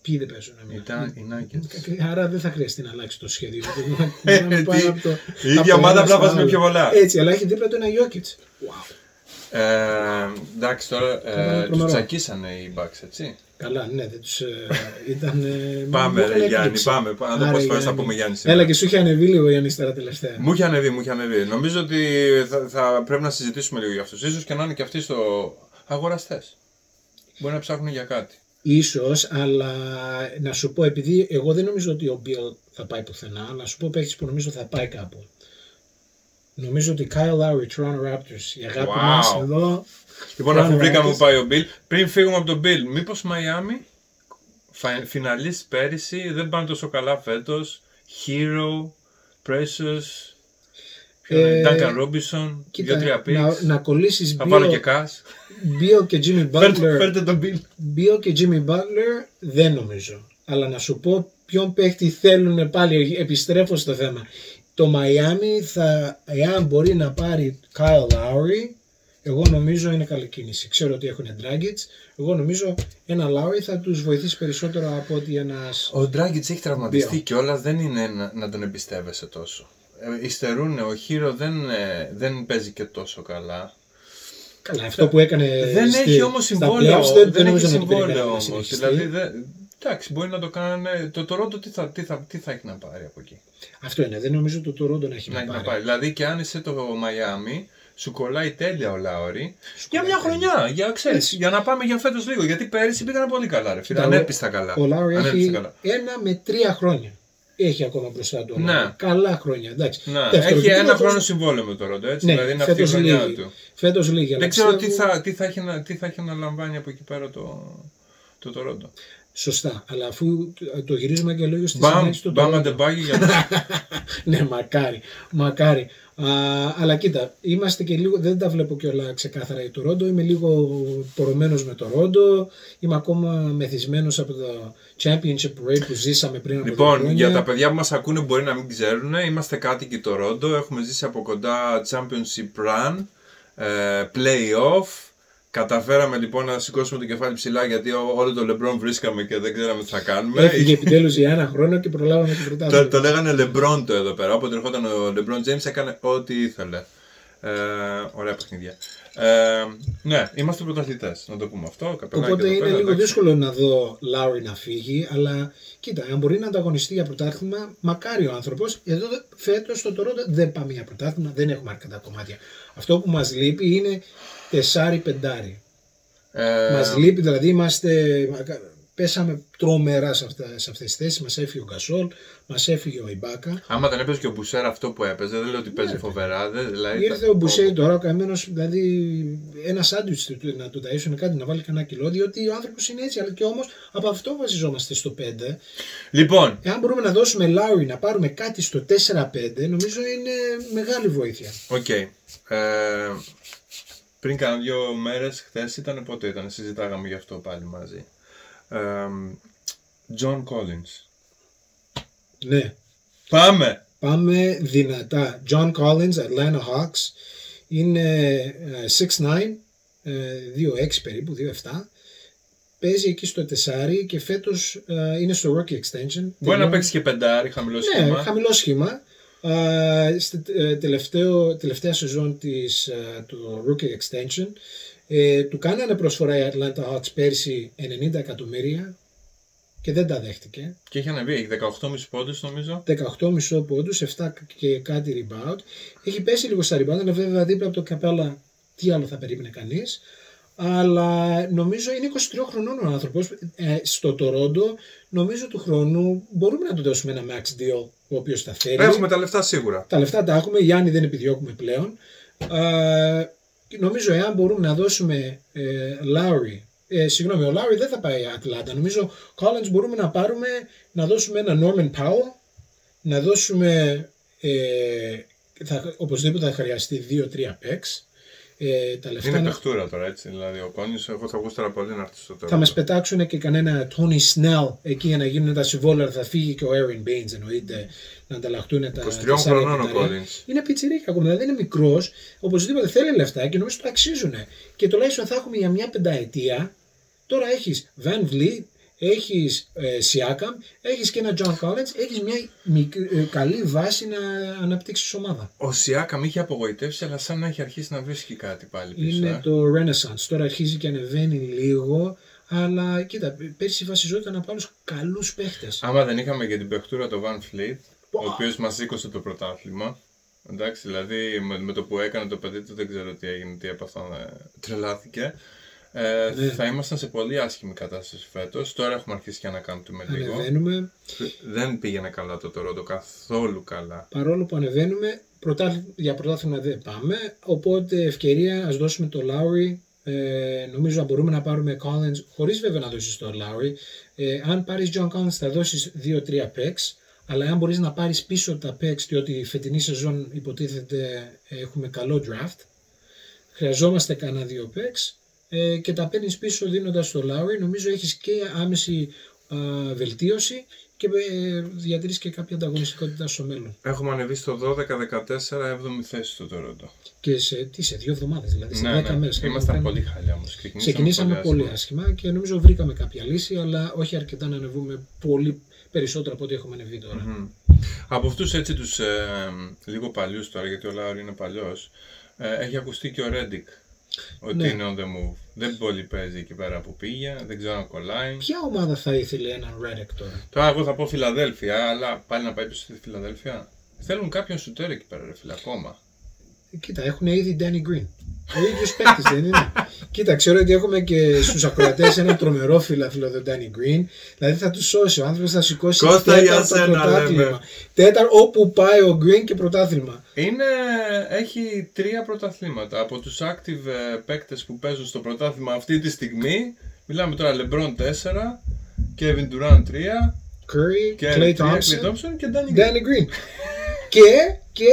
Speaker 2: Ποιοι δεν παίζουν άμυνα;
Speaker 1: Ήταν οι Nuggets.
Speaker 2: Άρα δεν θα χρειαστεί να αλλάξει το σχέδιο.
Speaker 1: Ε, [laughs]
Speaker 2: Να πάμε
Speaker 1: τι-
Speaker 2: από το-
Speaker 1: η ίδια
Speaker 2: από το
Speaker 1: ομάδα
Speaker 2: ένα
Speaker 1: απλά
Speaker 2: στο
Speaker 1: βάζει με
Speaker 2: άλλο.
Speaker 1: πιο πολλά.
Speaker 2: Έτσι, αλλά έχει δίπλα του ένα Jokic. Wow.
Speaker 1: Ε, εντάξει, τώρα
Speaker 2: είναι
Speaker 1: ε, του
Speaker 2: τρομερό.
Speaker 1: τσακίσανε οι Bucks, έτσι.
Speaker 2: Καλά, ναι, δεν τους, ε, ήταν... ε,
Speaker 1: Πάμε,
Speaker 2: μου
Speaker 1: ρε
Speaker 2: έκανε
Speaker 1: Γιάννη,
Speaker 2: έκπληξη.
Speaker 1: πάμε. Να δω
Speaker 2: Άρα,
Speaker 1: πόσε φορέ θα
Speaker 2: Γιάννη.
Speaker 1: πούμε Γιάννη σήμερα.
Speaker 2: Έλα και σου είχε ανεβεί λίγο η Ανίστερα τελευταία.
Speaker 1: Μου είχε ανεβεί, μου είχε ανεβεί. Νομίζω ότι θα, θα πρέπει να συζητήσουμε λίγο για αυτούς. σω και να είναι και αυτοί στο αγοραστές. Μπορεί να ψάχνουν για κάτι.
Speaker 2: Ίσως, αλλά να σου πω, επειδή εγώ δεν νομίζω ότι ο Bill θα πάει πουθενά, να σου πω παίχτης που νομίζω θα πάει κάπου. Νομίζω ότι Kyle Lowry, Toronto Raptors, η αγάπη
Speaker 1: Wow.
Speaker 2: μας εδώ,
Speaker 1: Λοιπόν,
Speaker 2: Toronto
Speaker 1: αφού βρήκαμε
Speaker 2: Raptors.
Speaker 1: που πάει ο Bill, πριν φύγουμε από τον Bill, μήπως Miami, φιναλίστ πέρυσι, δεν πάνε τόσο καλά φέτος. Hero, Precious, ποιο είναι,
Speaker 2: Ε,
Speaker 1: Duncan Robinson,
Speaker 2: κοίτα,
Speaker 1: δύο-τρία
Speaker 2: να,
Speaker 1: picks.
Speaker 2: να κολλήσεις
Speaker 1: Θα βάλω και
Speaker 2: Bill,
Speaker 1: cash.
Speaker 2: Bill και Jimmy [laughs]
Speaker 1: Φέρτε,
Speaker 2: Butler,
Speaker 1: φέρτε τον Bill.
Speaker 2: Bill και Jimmy Butler δεν νομίζω. Αλλά να σου πω ποιον παίχτη θέλουν πάλι, επιστρέφω στο θέμα. Το Miami θα, εάν μπορεί να πάρει Kyle Lowry, εγώ νομίζω είναι καλή κίνηση. Ξέρω ότι έχουν Dragic, εγώ νομίζω ένα Lowry θα τους βοηθήσει περισσότερο από ότι ένας...
Speaker 1: Ο Ντράγκητ έχει τραυματιστεί
Speaker 2: Δύο.
Speaker 1: κιόλας, δεν είναι να, να τον εμπιστεύεσαι τόσο. Ε, υστερούν, ο Χείρο δεν, ε, δεν παίζει και τόσο καλά.
Speaker 2: Καλά, αυτό που έκανε
Speaker 1: δεν
Speaker 2: στη-
Speaker 1: έχει όμως
Speaker 2: στα
Speaker 1: συμβόλαιο.
Speaker 2: playoffs
Speaker 1: Δεν,
Speaker 2: δεν, νομίζω
Speaker 1: έχει
Speaker 2: να το περιμέναμε
Speaker 1: συμβόλαιο
Speaker 2: να
Speaker 1: όμως.
Speaker 2: συνεχιστεί.
Speaker 1: Δηλαδή, δεν- εντάξει, μπορεί να το κάνανε. Το Toronto τι θα, τι, θα, τι θα έχει να πάρει από εκεί;
Speaker 2: Αυτό είναι, δεν νομίζω το Toronto να έχει
Speaker 1: Να
Speaker 2: να
Speaker 1: έχει να
Speaker 2: πάρει.
Speaker 1: πάρει. Δηλαδή, και αν είσαι το Μαϊάμι, σου κολλάει τέλεια ο Λάουρι
Speaker 2: Σου
Speaker 1: για μια
Speaker 2: κολλάει
Speaker 1: χρονιά. Για, ξέρεις,
Speaker 2: Έτσι.
Speaker 1: για να πάμε για φέτος λίγο. Γιατί πέρυσι πήγανε πολύ καλά. Ρε, φίλε,
Speaker 2: Κοίτα, ο-
Speaker 1: ανέπιστα καλά.
Speaker 2: Ο Λάουρι
Speaker 1: Ανέπιστα
Speaker 2: έχει
Speaker 1: καλά.
Speaker 2: ένα με τρία χρόνια. Έχει ακόμα μπροστά του. ο
Speaker 1: Ναι.
Speaker 2: Λάουρι. Καλά χρόνια, εντάξει.
Speaker 1: Να,
Speaker 2: Δεύτερο
Speaker 1: έχει ένα
Speaker 2: κύκλος,
Speaker 1: χρόνο συμβόλαιο με το Ρόντο, έτσι.
Speaker 2: Ναι,
Speaker 1: δηλαδή είναι αυτή η
Speaker 2: φέτος
Speaker 1: χρονιά
Speaker 2: λίγη.
Speaker 1: του.
Speaker 2: Φέτος λίγη. αλλά
Speaker 1: Δεν ξέρω τι
Speaker 2: πιστεύω-
Speaker 1: θα, τι, θα έχει, να- τι θα έχει να λαμβάνει από εκεί πέρα το, το Toronto.
Speaker 2: Σωστά. Αλλά αφού το γυρίζουμε και λίγο στη
Speaker 1: Μπαμ,
Speaker 2: συνέχεια του
Speaker 1: μπαμ
Speaker 2: Toronto.
Speaker 1: αντεμπάγει για να... [laughs]
Speaker 2: ναι, μακάρι. Μακάρι. Α, αλλά κοίτα, είμαστε και λίγο, δεν τα βλέπω και όλα ξεκάθαρα η Toronto. Είμαι λίγο πορωμένος με το Toronto. Είμαι ακόμα μεθυσμένος από το Championship Parade που ζήσαμε πριν από δύο
Speaker 1: Λοιπόν,
Speaker 2: χρόνια.
Speaker 1: για τα παιδιά που μας ακούνε μπορεί να μην ξέρουν, είμαστε κάτοικοι Toronto, έχουμε ζήσει από κοντά Championship Run, ε, Playoff, καταφέραμε λοιπόν να σηκώσουμε το κεφάλι ψηλά γιατί ό- όλο το LeBron βρίσκαμε και δεν ξέραμε τι θα κάνουμε.
Speaker 2: Έφυγε επιτέλους για ένα χρόνο και προλάβαμε την
Speaker 1: Το,
Speaker 2: πρωτάθλημα.
Speaker 1: το λέγανε LeBron το εδώ πέρα. Όποτε ερχόταν ο LeBron James έκανε ό,τι ήθελε. Ε, ωραία παιχνίδια. Ε, ναι, είμαστε πρωταθλητές. Να το πούμε αυτό. Καπελάκι
Speaker 2: Οπότε
Speaker 1: εδώ
Speaker 2: είναι
Speaker 1: πέρα,
Speaker 2: λίγο
Speaker 1: εντάξει.
Speaker 2: δύσκολο να δω Λάουρι να φύγει, αλλά κοίτα, αν μπορεί να ανταγωνιστεί για πρωτάθλημα, μακάρι ο άνθρωπος. Εδώ φέτος στο Toronto δεν πάμε για πρωτάθλημα, δεν έχουμε αρκετά κομμάτια. Αυτό που μας λείπει είναι τεσσάρι-πεντάρι.
Speaker 1: Ε,
Speaker 2: Μας λείπει, δηλαδή είμαστε, πέσαμε τρομερά σε, αυτά, σε αυτές τις θέσεις, μας έφυγε ο Γκασόλ, μας έφυγε ο Ιμπάκα.
Speaker 1: Άμα δεν έπαιζε και ο Boucher αυτό που έπαιζε, δεν λέω ότι παίζει φοβερά. Δεν, δηλαδή,
Speaker 2: Ναι. Ήρθε ο Μπουσέι τώρα, ο καημένος, δηλαδή ένα σάντουιτς του, του- να του ταΐσουν κάτι, να βάλει κανένα κιλό, διότι ο άνθρωπος είναι έτσι, αλλά και όμως από αυτό βασιζόμαστε στο 5.
Speaker 1: Λοιπόν,
Speaker 2: Εάν μπορούμε να δώσουμε Λάουρι να πάρουμε κάτι στο 4-5, νομίζω είναι μεγάλη βοήθεια.
Speaker 1: οκ. Ε, πριν κάνα δύο μέρες, χθες ήταν πότε ήταν, συζητάγαμε γι' αυτό πάλι μαζί. Ε, John Collins.
Speaker 2: Ναι.
Speaker 1: Πάμε!
Speaker 2: Πάμε δυνατά. John Collins, Atlanta Hawks. Είναι ε, 6'9, ε, 2'6 περίπου, 2'7. Παίζει εκεί στο 4 και φέτος ε, είναι στο rookie extension.
Speaker 1: Μπορεί να
Speaker 2: Τελειώνει-
Speaker 1: παίξει και πεντάρι, χαμηλό
Speaker 2: Ναι,
Speaker 1: σχήμα.
Speaker 2: χαμηλό σχήμα. Α, στη ε, τελευταίο, τελευταία σεζόν της, α, του Rookie Extension ε, του κάνανε προσφορά η Atlanta Hawks πέρσι 90 εκατομμύρια και δεν τα δέχτηκε.
Speaker 1: Και έχει ανεβεί, έχει 18,5 πόντους νομίζω.
Speaker 2: 18,5 πόντους, 7 και κάτι rebound. Έχει πέσει λίγο στα rebound, αλλά βέβαια δίπλα από το καπέλα τι άλλο θα περίμενε κανείς. Αλλά νομίζω είναι 23 χρονών ο άνθρωπος. Ε, στο Τορόντο νομίζω του χρόνου μπορούμε να του δώσουμε ένα max deal ο οποίος θα θέλει.
Speaker 1: Έχουμε τα λεφτά σίγουρα.
Speaker 2: Τα λεφτά τα έχουμε, Γιάννη δεν επιδιώκουμε πλέον. Α, και νομίζω εάν μπορούμε να δώσουμε ε, Lowry, ε, συγγνώμη, ο Lowry δεν θα πάει Ατλάντα. Νομίζω Collins μπορούμε να πάρουμε, να δώσουμε ένα Norman Powell, να δώσουμε, ε, θα, οπωσδήποτε θα χρειαστεί 2-3 picks. Ε, τα λεφτά
Speaker 1: Είναι
Speaker 2: να-
Speaker 1: παιχτούρα τώρα έτσι. Δηλαδή ο Collins, εγώ θα γούσταρα πολύ να έρθει στο τέλος.
Speaker 2: θα μας πετάξουν και κανένα Tony Snell εκεί για να γίνουν τα συμβόλαια. Θα φύγει και ο Aaron Baynes εννοείται να ανταλλαχτούν τα
Speaker 1: 23
Speaker 2: τεσσάρια
Speaker 1: χρονών ο
Speaker 2: πενταριά.
Speaker 1: Collins.
Speaker 2: Είναι πιτσιρίκα ακόμα, δηλαδή είναι μικρός. Οπωσδήποτε θέλει λεφτά και νομίζω το αξίζουν. Και τουλάχιστον θα έχουμε για μια πενταετία. Τώρα έχεις Van Vliet, έχεις ε, Siakam, έχεις και ένα John Collins, έχεις μια μικρή- ε, καλή βάση να αναπτύξεις ομάδα.
Speaker 1: Ο Σιάκαμ είχε απογοητεύσει, αλλά σαν να έχει αρχίσει να βρίσκει κάτι πάλι πίσω.
Speaker 2: Είναι
Speaker 1: ε.
Speaker 2: το Renaissance. Τώρα αρχίζει και ανεβαίνει λίγο. Αλλά κοίτα, πέρσι βασιζόταν από άλλου καλούς παίχτες.
Speaker 1: Άμα δεν είχαμε και την παιχτούρα το Van Fleet, ο οποίος μας σήκωσε το πρωτάθλημα. Εντάξει, δηλαδή με, με το που έκανε το παιδί του δεν ξέρω τι έγινε, τι έπαθα, ε, τρελάθηκε. Ε,
Speaker 2: Ναι.
Speaker 1: Θα ήμασταν σε πολύ άσχημη κατάσταση φέτος. Τώρα έχουμε αρχίσει και να κάνουμε λίγο.
Speaker 2: Ανεβαίνουμε.
Speaker 1: Δεν πήγαινε καλά το Toronto, καθόλου καλά.
Speaker 2: Παρόλο που ανεβαίνουμε, πρωτάθλη- για πρωτάθλημα δεν πάμε. Οπότε ευκαιρία ας δώσουμε το Lowry. Ε, νομίζω να μπορούμε να πάρουμε Collins, χωρίς βέβαια να δώσεις το Lowry. Ε, αν πάρεις John Collins θα δώσεις 2-3 packs. Αλλά αν μπορείς να πάρεις πίσω τα packs, διότι η φετινή σεζόν υποτίθεται έχουμε καλό draft, χρειαζόμαστε κανένα δύο packs ε, και τα παίρνεις πίσω δίνοντας το Lowry. Νομίζω έχεις και άμεση α, βελτίωση και ε, διατηρείς και κάποια ανταγωνιστικότητα στο μέλλον.
Speaker 1: Έχουμε ανεβεί στο 12-14, 7η θέση στο Toronto.
Speaker 2: Και σε, τι, σε δύο εβδομάδες, δηλαδή σε
Speaker 1: Ναι,
Speaker 2: 10
Speaker 1: ναι.
Speaker 2: μέρες. κάπου
Speaker 1: Ήμασταν
Speaker 2: κάναμε.
Speaker 1: πολύ χαλιά όμως.
Speaker 2: Ξεκινήσαμε πολύ άσχημα και νομίζω βρήκαμε κάποια λύση, αλλά όχι αρκετά να ανεβούμε πολύ περισσότερο από ό,τι έχουμε ανεβεί τώρα.
Speaker 1: Μμμ. Από αυτούς έτσι τους ε, λίγο παλιούς τώρα, γιατί ο Λάουρ είναι παλιός, ε, έχει ακουστεί και ο Ρέντικ ότι
Speaker 2: Ναι.
Speaker 1: είναι on the move. Δεν πολύ παίζει εκεί πέρα που πήγε, δεν ξέρω αν κολλάει.
Speaker 2: Ποια ομάδα θα ήθελε έναν Ρέντεκ τώρα;
Speaker 1: Τώρα εγώ θα πω Φιλαδέλφια, αλλά πάλι να πάει πίσω στη Φιλαδέλφια. Θέλουν κάποιον σουτέρ εκεί πέρα, ρε φίλε, ακόμα.
Speaker 2: Κοίτα, έχουν ήδη Danny Green. Ο ίδιος παίκτης δεν είναι; Κοίτα, ξέρω ότι έχουμε και στους ακροατές ένα τρομερό φιλαθλό τον Danny Green. Δηλαδή θα τους σώσει. Ο άνθρωπος θα σηκώσει
Speaker 1: Κώστα, για
Speaker 2: τέταρτο
Speaker 1: σένα
Speaker 2: πρωτάθλημα.
Speaker 1: λέμε.
Speaker 2: Τέταρτο όπου πάει ο Green και πρωτάθλημα.
Speaker 1: Είναι, έχει τρία πρωταθλήματα. Από τους active ε, παίκτες που παίζουν στο πρωτάθλημα αυτή τη στιγμή, μιλάμε τώρα LeBron 4, Kevin Durant 3,
Speaker 2: Curry,
Speaker 1: και
Speaker 2: Clay
Speaker 1: 3 Clay
Speaker 2: Thompson,
Speaker 1: Thompson και Danny Green.
Speaker 2: Danny Green. και, και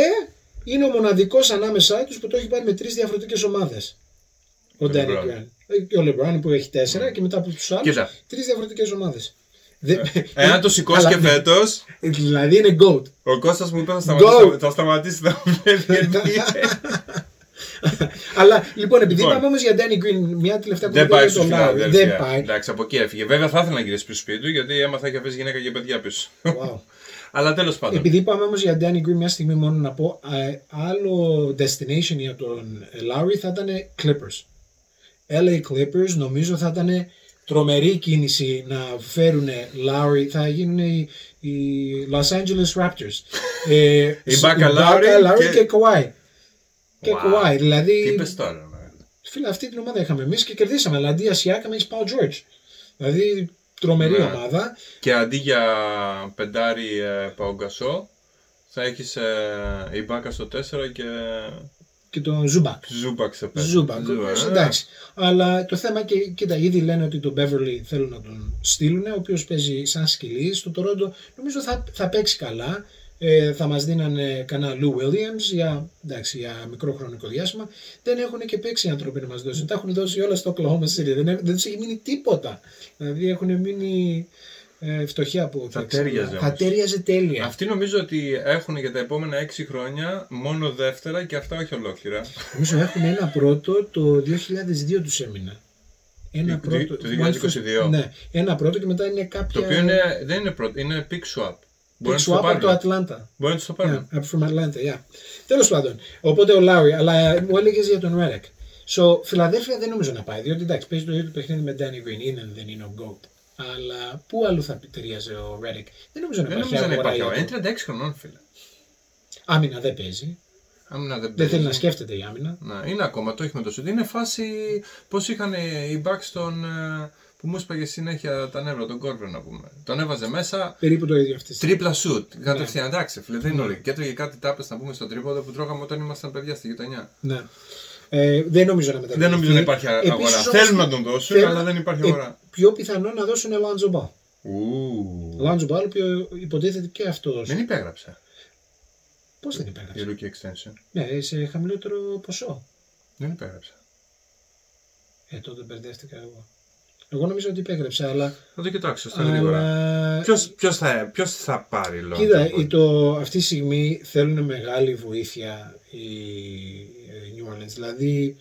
Speaker 2: είναι ο μοναδικός ανάμεσά τους που το έχει πάρει με τρεις διαφορετικές ομάδες. Ο
Speaker 1: Ο
Speaker 2: Danny
Speaker 1: LeBron.
Speaker 2: Green. Ε, Και ο LeBron που έχει τέσσερα και μετά από τους άλλους
Speaker 1: Κοίτα.
Speaker 2: τρεις διαφορετικές ομάδες.
Speaker 1: Εάν το σηκώσει και φέτος,
Speaker 2: Δηλαδή είναι GOAT.
Speaker 1: ο Κώστας μου είπε θα
Speaker 2: Go!
Speaker 1: σταματήσει, θα σταματήσει να βλέπει [laughs]
Speaker 2: Αλλά λοιπόν, επειδή
Speaker 1: Λοιπόν.
Speaker 2: είπαμε όμως για Danny Green, μια τελευταία
Speaker 1: Δεν
Speaker 2: κουβέντα
Speaker 1: πάει
Speaker 2: για
Speaker 1: στο
Speaker 2: τον Lowry.
Speaker 1: Φιλαδέλφια.
Speaker 2: Δεν πάει.
Speaker 1: Εντάξει, από εκεί έφυγε. Βέβαια θα ήθελα να γυρίσει πίσω σπίτι του γιατί έμαθα και αφήσει γυναίκα και παιδιά πίσω. [laughs]
Speaker 2: Wow.
Speaker 1: Αλλά τέλος πάντων.
Speaker 2: Επειδή είπαμε όμως για Danny Green, μια στιγμή μόνο να πω, ε, άλλο destination για τον ε, Lowry θα ήταν Clippers. LA Clippers νομίζω θα ήταν τρομερή κίνηση να φέρουν Lowry, θα γίνουν οι, οι Los Angeles Raptors. Ε, [laughs]
Speaker 1: Η
Speaker 2: σ-
Speaker 1: Μπάκα
Speaker 2: η
Speaker 1: Lowry
Speaker 2: Lowry
Speaker 1: και-
Speaker 2: και Kawhi. Και
Speaker 1: Wow.
Speaker 2: Kawhi, δηλαδή...
Speaker 1: Τι είπες τώρα, ρε.
Speaker 2: Φίλε, αυτή την ομάδα είχαμε εμείς και κερδίσαμε. Αλλά αντί για Siakam έχεις Paul George. Δηλαδή τρομερή
Speaker 1: Ναι.
Speaker 2: ομάδα.
Speaker 1: Και αντί για πεντάρι ε, Pau Gasol, θα έχεις ε, Ibaka στο 4 και
Speaker 2: Και τον Ζούμπακ.
Speaker 1: Ζούμπακ σε 5.
Speaker 2: Zubac. ο οποίος, εντάξει. Αλλά το θέμα και κοίτα, ήδη λένε ότι τον Beverly θέλουν να τον στείλουν, ο οποίος παίζει σαν σκυλί στο Toronto. Νομίζω θα, θα παίξει καλά. Ε, θα μας δίνανε κανένα Lou Williams για, εντάξει, για μικρό χρονικό διάστημα. Δεν έχουν και picks οι άνθρωποι να μας δώσουν. Τα έχουν δώσει όλα στο Oklahoma City. Δεν, έχουν- δεν τους έχει μείνει τίποτα. Δηλαδή έχουν μείνει ε, φτωχοί από
Speaker 1: Θα
Speaker 2: picks.
Speaker 1: ταίριαζε
Speaker 2: Θα
Speaker 1: όμως.
Speaker 2: ταίριαζε τέλεια.
Speaker 1: Αυτοί νομίζω ότι έχουν για τα επόμενα 6 χρόνια μόνο δεύτερα και αυτά όχι ολόκληρα.
Speaker 2: Νομίζω έχουν ένα πρώτο το 2002 τους έμεινε. Ένα
Speaker 1: Το-
Speaker 2: πρώτο.
Speaker 1: το 2022.
Speaker 2: Ναι, ένα πρώτο και μετά είναι κάποια.
Speaker 1: Το οποίο είναι, δεν είναι πρώτο, είναι pick swap. Μπορεί να
Speaker 2: Pick
Speaker 1: τους το
Speaker 2: swap από το
Speaker 1: πάρουν.
Speaker 2: Ατλάντα.
Speaker 1: Μπορεί να τους το πάρουν.
Speaker 2: Yeah, from Atlanta, yeah. Τέλος πάντων. Οπότε ο Λάουρι, αλλά μου έλεγες για τον Ρέρεκ. So, Φιλαδέλφια δεν νομίζω να πάει, διότι εντάξει, παίζει το ίδιο το παιχνίδι με Danny Green, είναι δεν είναι ο GOAT. Αλλά πού αλλού θα ταιριάζει ο Ρέρεκ. Δεν νομίζω να
Speaker 1: Δεν
Speaker 2: υπάρχει
Speaker 1: νομίζω να
Speaker 2: αγορά
Speaker 1: υπάρχει.
Speaker 2: για
Speaker 1: Είναι
Speaker 2: το-
Speaker 1: 36 χρονών, φίλε.
Speaker 2: Άμυνα δεν παίζει.
Speaker 1: Άμυνα δεν
Speaker 2: Δεν
Speaker 1: παίζει.
Speaker 2: θέλει να σκέφτεται η άμυνα.
Speaker 1: Να, είναι ακόμα, το έχει με το σουτ. Είναι φάση πώς είχαν οι Bucks τον. ε, που μου έσπαγε συνέχεια τα νεύρα, τον Κόρβερ να πούμε. Τον έβαζε μέσα,
Speaker 2: Περίπου το ίδιο αυτή τη στιγμή.
Speaker 1: τρίπλα σουτ. Κατευθείαν, εντάξει, φίλε, δεν είναι
Speaker 2: Ναι.
Speaker 1: όλοι. Και έτρωγε κάτι τάπες να πούμε στο τρίποδο που τρώγαμε όταν ήμασταν παιδιά στη γειτονιά.
Speaker 2: Ναι. Ε, δεν νομίζω να μετακινηθεί.
Speaker 1: Δεν νομίζω να υπάρχει αγορά.
Speaker 2: Επίσης όμως,
Speaker 1: Θέλουν να τον δώσουν,
Speaker 2: θέλουν-
Speaker 1: αλλά δεν υπάρχει
Speaker 2: ε,
Speaker 1: αγορά.
Speaker 2: πιο πιθανό να δώσουν Λάντζο Μπάλ.
Speaker 1: Ου.
Speaker 2: Λάντζο Μπάλ, ο οποίο υποτίθεται και αυτό.
Speaker 1: Δεν υπέγραψε
Speaker 2: Πώς δεν
Speaker 1: η
Speaker 2: υπέγραψε.
Speaker 1: rookie extension.
Speaker 2: Ναι, σε χαμηλότερο ποσό.
Speaker 1: Δεν υπέγραψε.
Speaker 2: Ε, τότε μπερδεύτηκα εγώ. Εγώ νομίζω ότι υπέγραψε, αλλά.
Speaker 1: Θα το κοιτάξω στα γρήγορα.
Speaker 2: αλλά...
Speaker 1: Ποιος, ποιος, θα, ποιος θα πάρει λόγο.
Speaker 2: Κοίτα, η- το, αυτή τη στιγμή θέλουν μεγάλη βοήθεια οι οι New Orleans. Δηλαδή,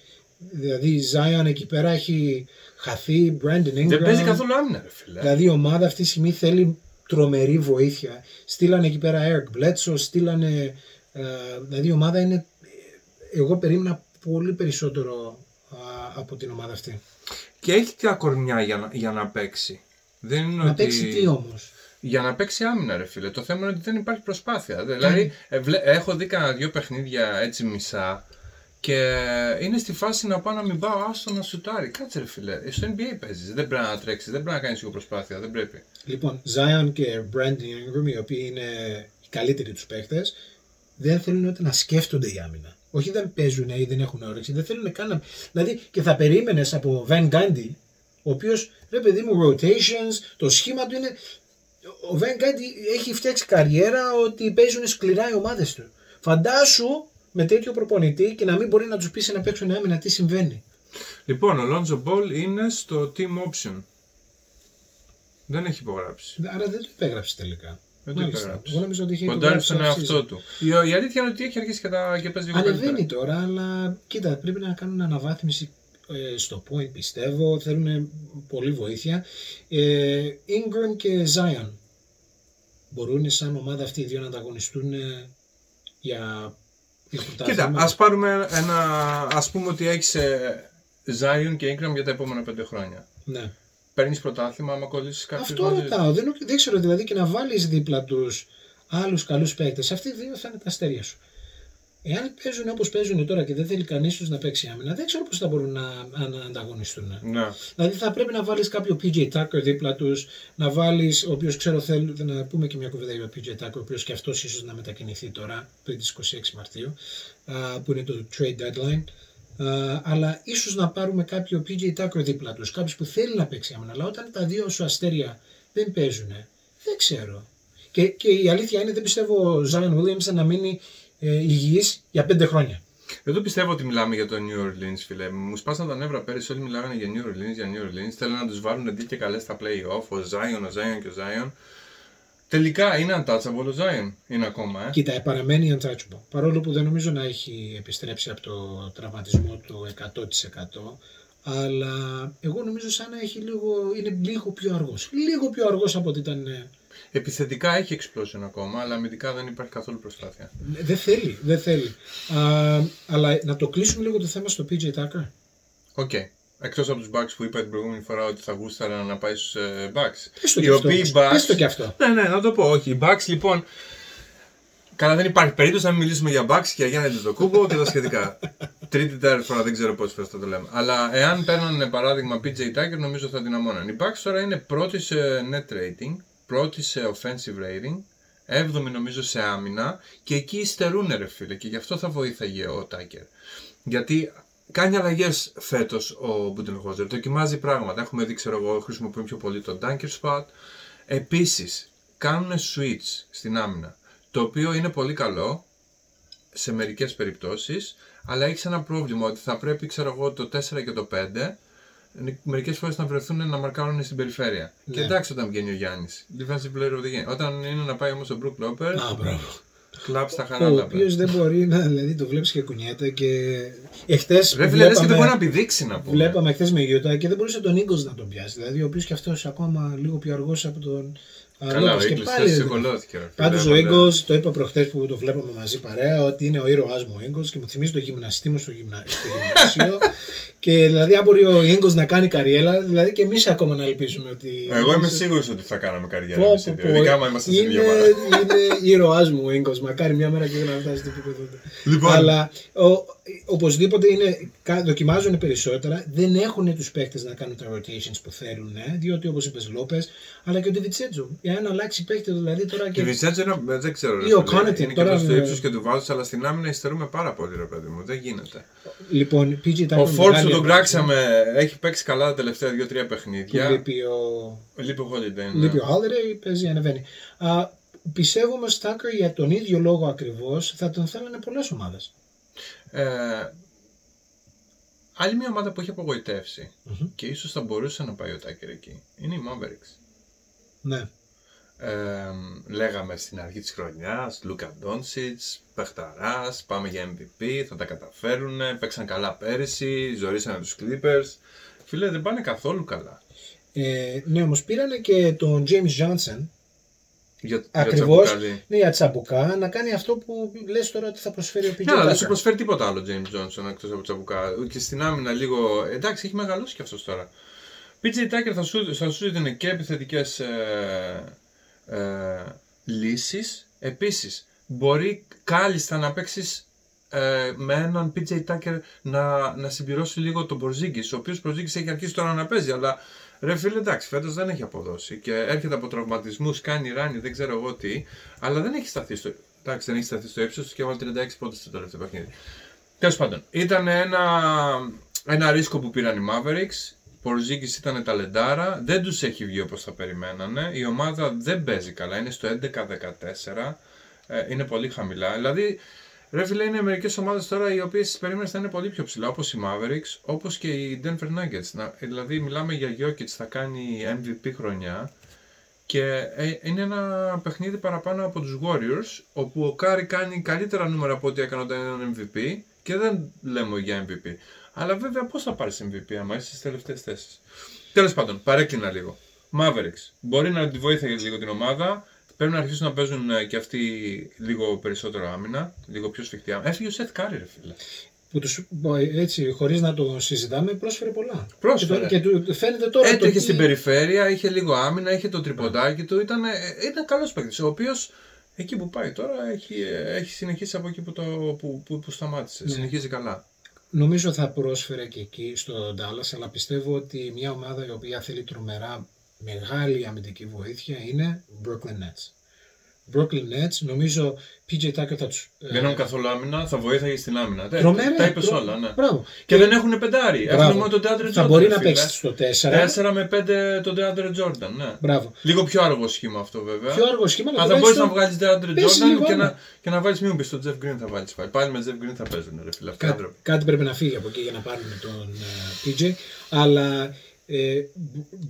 Speaker 2: δηλαδή η Zion εκεί πέρα έχει χαθεί, Brandon Ingram.
Speaker 1: Δεν παίζει καθόλου άμυνα, ρε φίλε.
Speaker 2: Δηλαδή η ομάδα αυτή τη στιγμή θέλει τρομερή βοήθεια. Στείλανε εκεί πέρα Eric Bledsoe, στείλανε. ε, δηλαδή η ομάδα είναι. Εγώ περίμενα πολύ περισσότερο α, από την ομάδα αυτή.
Speaker 1: Και έχει τα κορμιά για να, για να παίξει. Δεν είναι
Speaker 2: Να
Speaker 1: ότι...
Speaker 2: παίξει τι όμως;
Speaker 1: Για να παίξει άμυνα, ρε φίλε. Το θέμα είναι ότι δεν υπάρχει προσπάθεια. Δηλαδή, ε, βλέ- έχω δει κανένα δύο παιχνίδια έτσι μισά και είναι στη φάση να πάω να μην πάω, άστο να σουτάρει. Κάτσε, ρε φίλε. Ε, Στο NBA παίζεις. Δεν πρέπει να τρέξεις, δεν πρέπει να κάνεις λίγο προσπάθεια. Δεν πρέπει.
Speaker 2: Λοιπόν, Zion και Brandon Ingram, οι οποίοι είναι οι καλύτεροι τους παίχτες, δεν θέλουν ούτε να σκέφτονται η άμυνα. Όχι δεν παίζουν ή δεν έχουν όρεξη, δεν θέλουν καν να. Δηλαδή και θα περίμενες από Van Gundy, ο οποίος ρε παιδί μου, rotations, το σχήμα του είναι. Ο Van Gundy έχει φτιάξει καριέρα ότι παίζουν σκληρά οι ομάδες του. Φαντάσου με τέτοιο προπονητή και να μην μπορεί να τους πείσει να παίξουν άμυνα, τι συμβαίνει.
Speaker 1: Λοιπόν, ο Lonzo Ball είναι στο team option. Δεν έχει υπογράψει.
Speaker 2: Άρα δεν το υπέγραψε τελικά.
Speaker 1: Δεν το
Speaker 2: Μάλιστα.
Speaker 1: υπέγραψε.
Speaker 2: Εγώ νομίζω ότι είχε
Speaker 1: Κοντάρει
Speaker 2: υπογράψει
Speaker 1: στον
Speaker 2: off-season.
Speaker 1: εαυτό του. Η, η αλήθεια είναι ότι έχει αρχίσει και, τα, και παίζει λίγο
Speaker 2: Ανεβαίνει
Speaker 1: καλύτερα.
Speaker 2: τώρα, αλλά κοίτα, πρέπει να κάνουν αναβάθμιση ε, στο point πιστεύω. Θέλουν πολύ βοήθεια. Ε, Ingram και Zion μπορούν σαν ομάδα αυτοί οι δύο να ανταγωνιστούν ε, για, για
Speaker 1: Κοίτα,
Speaker 2: πρωτάθλημα.
Speaker 1: ας πάρουμε ένα, ας πούμε ότι έχεις ε, Zion και Ingram για τα επόμενα πέντε χρόνια.
Speaker 2: Ναι.
Speaker 1: Παίρνεις πρωτάθλημα άμα κολλήσεις κάποιους
Speaker 2: Αυτό
Speaker 1: μαζί.
Speaker 2: ρωτάω. Δεν, δεν ξέρω δηλαδή και να βάλεις δίπλα τους άλλους καλούς παίκτες. Αυτοί οι δύο θα είναι τα αστέρια σου. Εάν παίζουν όπως παίζουν τώρα και δεν θέλει κανείς τους να παίξει άμυνα, δεν ξέρω πώς θα μπορούν να, να ανταγωνιστούν.
Speaker 1: Ναι.
Speaker 2: Δηλαδή θα πρέπει να βάλεις κάποιο PJ Tucker δίπλα τους, να βάλεις, ο οποίος ξέρω θέλω να πούμε και μια κουβέντα για τον PJ Tucker, ο οποίος και αυτός ίσως να μετακινηθεί τώρα πριν τις 26 Μαρτίου, α, που είναι το trade deadline. Α, αλλά ίσως να πάρουμε κάποιο PJ Tucker δίπλα τους, κάποιος που θέλει να παίξει άμυνα, αλλά όταν τα δύο σου αστέρια δεν παίζουν, δεν ξέρω. Και, και η αλήθεια είναι δεν πιστεύω ο Zion Williams να μείνει ε, υγιής για πέντε χρόνια.
Speaker 1: Δεν πιστεύω ότι μιλάμε για το New Orleans, φίλε. Μου σπάσαν τα νεύρα πέρυσι, όλοι μιλάγανε για New Orleans, για New Orleans. Θέλουν να τους βάλουν δει και καλές στα play-off, ο Zion, ο Zion και ο Zion. Τελικά είναι untouchable ο Zion, είναι ακόμα, ε.
Speaker 2: Κοίτα, παραμένει untouchable. Παρόλο που δεν νομίζω να έχει επιστρέψει από το τραυματισμό του 100%. Αλλά εγώ νομίζω σαν να έχει λίγο, είναι λίγο πιο αργός. Λίγο πιο αργός από ότι ήταν. ε,
Speaker 1: Επιθετικά έχει explosion ακόμα, αλλά αμυντικά δεν υπάρχει καθόλου προσπάθεια.
Speaker 2: Δεν θέλει, δεν θέλει. Α, αλλά να το κλείσουμε λίγο το θέμα στο PJ Tucker.
Speaker 1: OK. Εκτός από τους Bucks που είπα την προηγούμενη φορά ότι θα γούσταρα να πάει στους ε, Bucks.
Speaker 2: Πες το
Speaker 1: Οι
Speaker 2: και αυτό.
Speaker 1: οποίοι
Speaker 2: όμως.
Speaker 1: Bucks...
Speaker 2: Πες το και αυτό.
Speaker 1: Ναι, ναι, να το πω. Όχι, οι Bucks λοιπόν. Καλά, δεν υπάρχει περίπτωση να μην μιλήσουμε για Bucks και για Γιάννη Αντετοκούνμπο και τα σχετικά. [laughs] Τρίτη, τέταρτη φορά, δεν ξέρω πόσες φορές θα το λέμε. Αλλά εάν παίρνανε παράδειγμα PJ Tucker, νομίζω θα δυναμώναν. Οι Bucks τώρα είναι πρώτη σε net rating, πρώτη σε offensive rating, έβδομη νομίζω σε άμυνα και εκεί υστερούν ρε φίλε και γι' αυτό θα βοήθαγε ο Tucker. Γιατί κάνει αλλαγές φέτος ο Μπουντενχόζερ, δοκιμάζει πράγματα. Έχουμε δει, ξέρω εγώ, χρησιμοποιεί πιο πολύ το Dunker Spot. Επίσης, κάνουν switch στην άμυνα. Το οποίο είναι πολύ καλό σε μερικές περιπτώσεις, αλλά έχει ένα πρόβλημα ότι θα πρέπει, ξέρω εγώ, το 4 και το 5 μερικές φορές να βρεθούν να μαρκάρουν στην περιφέρεια.
Speaker 2: Ναι.
Speaker 1: Και εντάξει όταν βγαίνει ο Γιάννης. Defensive player of the game. Όταν είναι να πάει όμως ο Brook Lopez,
Speaker 2: Α, μπράβο.
Speaker 1: Κλαπ στα
Speaker 2: Ο
Speaker 1: χαράλαπα.
Speaker 2: οποίος δεν μπορεί να. Δηλαδή το βλέπεις και κουνιέται και. Εχθές.
Speaker 1: Ρε φίλε, λες και δεν μπορεί να πηδήξει να πούμε.
Speaker 2: Βλέπαμε χθε με Γιούτα και δεν μπορούσε τον Eagles να τον πιάσει. Δηλαδή ο οποίος και αυτός ακόμα λίγο πιο αργός από τον.
Speaker 1: Καλά, ο
Speaker 2: Lopez. και
Speaker 1: Eagles
Speaker 2: πάλι.
Speaker 1: ξεκολώθηκε. ρε φίλε,
Speaker 2: Πάντω ο
Speaker 1: μάλλον.
Speaker 2: Eagles, το είπα προχθές που το βλέπαμε μαζί παρέα, ότι είναι ο ήρωάς μου ο Eagles και μου θυμίζει το γυμναστή μου στο, γυμνα... στο γυμνάσιο. [laughs] και δηλαδή, αν μπορεί ο Eagles να κάνει καριέρα, δηλαδή και εμείς ακόμα να ελπίζουμε ότι.
Speaker 1: Εγώ είμαι σίγουρος ότι θα κάναμε καριέρα.
Speaker 2: Πω,
Speaker 1: εμείς οι
Speaker 2: πω,
Speaker 1: δύο,
Speaker 2: πω.
Speaker 1: Ειδικά άμα είμαστε στην
Speaker 2: είναι,
Speaker 1: ίδια ομάδα.
Speaker 2: είναι ήρωάς μου ο Eagles. Μακάρι μια μέρα και εγώ να φτάσει στο επίπεδο του.
Speaker 1: Λοιπόν.
Speaker 2: Αλλά ο, οπωσδήποτε είναι, κα- δοκιμάζουν περισσότερα. Δεν έχουν τους παίκτες να κάνουν τα rotations που θέλουν. ε, διότι όπως είπες Λόπες, αλλά και ο Ντεβιτσέτζο. Εάν αλλάξει παίκτη δηλαδή τώρα
Speaker 1: Και
Speaker 2: και.
Speaker 1: Βιτσέτζο είναι- δεν ξέρω. ρε
Speaker 2: Ή ο
Speaker 1: φίλε,
Speaker 2: Connaughton,
Speaker 1: Είναι και
Speaker 2: τώρα
Speaker 1: προς το
Speaker 2: με-
Speaker 1: ύψος και του βάζου, αλλά στην άμυνα υστερούμε πάρα πολύ, ρε παιδί μου. Δεν γίνεται.
Speaker 2: Λοιπόν, PG Tucker
Speaker 1: Ο
Speaker 2: μεγάλη
Speaker 1: Φόρτ που τον
Speaker 2: επιλογή.
Speaker 1: κράξαμε έχει παίξει καλά τα τελευταία 2-3
Speaker 2: Του
Speaker 1: παιχνίδια.
Speaker 2: λείπει ο,
Speaker 1: Λείπει ο Holiday. ναι.
Speaker 2: λείπει ο Holiday, παίζει, ανεβαίνει. Α, πιστεύω όμως Tucker για τον ίδιο λόγο ακριβώς θα τον θέλανε πολλές ομάδες.
Speaker 1: Ε, άλλη μια ομάδα που έχει απογοητεύσει
Speaker 2: Μμμ.
Speaker 1: και ίσως θα μπορούσε να πάει ο Τάκερ εκεί είναι η Mavericks.
Speaker 2: Ναι.
Speaker 1: Ε, λέγαμε στην αρχή της χρονιάς, Λούκα Ντόνσιτς, παιχταράς, πάμε για MVP, θα τα καταφέρουν, παίξαν καλά πέρυσι, ζωρίσανε τους Clippers. Φίλε, δεν πάνε καθόλου καλά.
Speaker 2: Ε, ναι, όμως πήρανε και τον James Johnson
Speaker 1: Για, για
Speaker 2: Ακριβώς.
Speaker 1: Τσαμπουκάλη.
Speaker 2: Ναι, για τσαμπουκά να κάνει αυτό που λες τώρα ότι θα προσφέρει ο PJ
Speaker 1: Ναι, αλλά δεν
Speaker 2: Tucker.
Speaker 1: σου προσφέρει τίποτα άλλο James Johnson εκτός από τσαμπουκά. Και στην άμυνα λίγο. Εντάξει, έχει μεγαλώσει κι αυτός τώρα. PJ Tucker θα σου, θα σου δίνει και επιθετικές ε, ε, λύσεις. Επίσης, μπορεί κάλλιστα να παίξεις ε, με έναν PJ Tucker να, να συμπληρώσει λίγο τον Porzingis, ο οποίος Porzingis έχει αρχίσει τώρα να παίζει, αλλά ρε φίλε εντάξει, φέτος δεν έχει αποδώσει και έρχεται από τραυματισμούς, κάνει ράνι, δεν ξέρω εγώ τι, αλλά δεν έχει σταθεί στο, εντάξει, δεν έχει σταθεί στο ύψος του και έβαλε 36 πόντους στο τελευταίο παιχνίδι. Τέλος πάντων, ήταν ένα, ένα ρίσκο που πήραν οι Mavericks. Porzingis ήταν ταλεντάρα, δεν τους έχει βγει όπως θα περιμένανε. Η ομάδα δεν παίζει καλά, είναι στο 11-14, ε, είναι πολύ χαμηλά. Δηλαδή, ρε φίλε, είναι μερικές ομάδες τώρα οι οποίες περίμενες θα είναι πολύ πιο ψηλά, όπως οι Mavericks, όπως και οι Denver Nuggets. Να, δηλαδή, μιλάμε για Jokic, θα κάνει MVP χρονιά και ε, είναι ένα παιχνίδι παραπάνω από τους Warriors, όπου ο Κάρι κάνει καλύτερα νούμερα από ό,τι έκανε όταν ήταν MVP και δεν λέμε για MVP. Αλλά βέβαια πώς θα πάρεις MVP άμα είσαι στις τελευταίες θέσεις. Τέλος πάντων, παρέκλεινα λίγο. Mavericks. Μπορεί να τη βοήθαγες λίγο την ομάδα. Πρέπει να αρχίσουν να παίζουν ε, και αυτοί λίγο περισσότερο άμυνα, λίγο πιο σφιχτή άμυνα. Έφυγε ο Σεθ Κάρι, ρε φίλε.
Speaker 2: Που τους, έτσι, χωρίς να το συζητάμε, πρόσφερε πολλά.
Speaker 1: Πρόσφερε.
Speaker 2: Και, το- και του φαίνεται τώρα το
Speaker 1: Έτρεχε
Speaker 2: τι-
Speaker 1: στην περιφέρεια, είχε λίγο άμυνα, είχε το τριποντάκι του. Ήταν, ε, ήταν καλός παίκτης. Ο οποίος εκεί που πάει τώρα έχει, ε, έχει συνεχίσει από εκεί που, το, που, που, που σταμάτησε.
Speaker 2: Ναι.
Speaker 1: Συνεχίζει καλά.
Speaker 2: Νομίζω θα πρόσφερε και εκεί στο Dallas, αλλά πιστεύω ότι μια ομάδα η οποία θέλει τρομερά μεγάλη αμυντική βοήθεια είναι Brooklyn Nets. Brooklyn Nets, νομίζω PJ Tucker θα τους... ε,
Speaker 1: Δεν έχουν καθόλου άμυνα, θα βοήθαγε στην άμυνα. Τα-
Speaker 2: τρομερά,
Speaker 1: τα είπες
Speaker 2: τρο-
Speaker 1: όλα, ναι.
Speaker 2: Μπράβο.
Speaker 1: Και δεν έχουν πεντάρι.
Speaker 2: Μπράβο.
Speaker 1: Έχουν μόνο τον Deandre Jordan.
Speaker 2: Θα μπορεί
Speaker 1: ρε
Speaker 2: να
Speaker 1: φίλε.
Speaker 2: παίξει στο 4.
Speaker 1: 4 με 5 τον Deandre Jordan, ναι.
Speaker 2: Μπράβο.
Speaker 1: Λίγο πιο αργό σχήμα αυτό βέβαια.
Speaker 2: Πιο αργό σχήμα,
Speaker 1: Αλλά θα μπορείς να
Speaker 2: τουλάχιστον
Speaker 1: βγάλεις Deandre
Speaker 2: παίζει
Speaker 1: Jordan
Speaker 2: λίγο
Speaker 1: και
Speaker 2: άμυνα.
Speaker 1: να, και να βάλεις Μιούμπι στον Jeff Green θα βάλεις πάλι. Πάλι με Jeff Green θα παίζουν, ρε φίλε. Αυτοί οι
Speaker 2: Κά-
Speaker 1: άνθρωποι.
Speaker 2: κάτι πρέπει να φύγει από εκεί για να πάρουμε τον ε, PJ. Αλλά ε,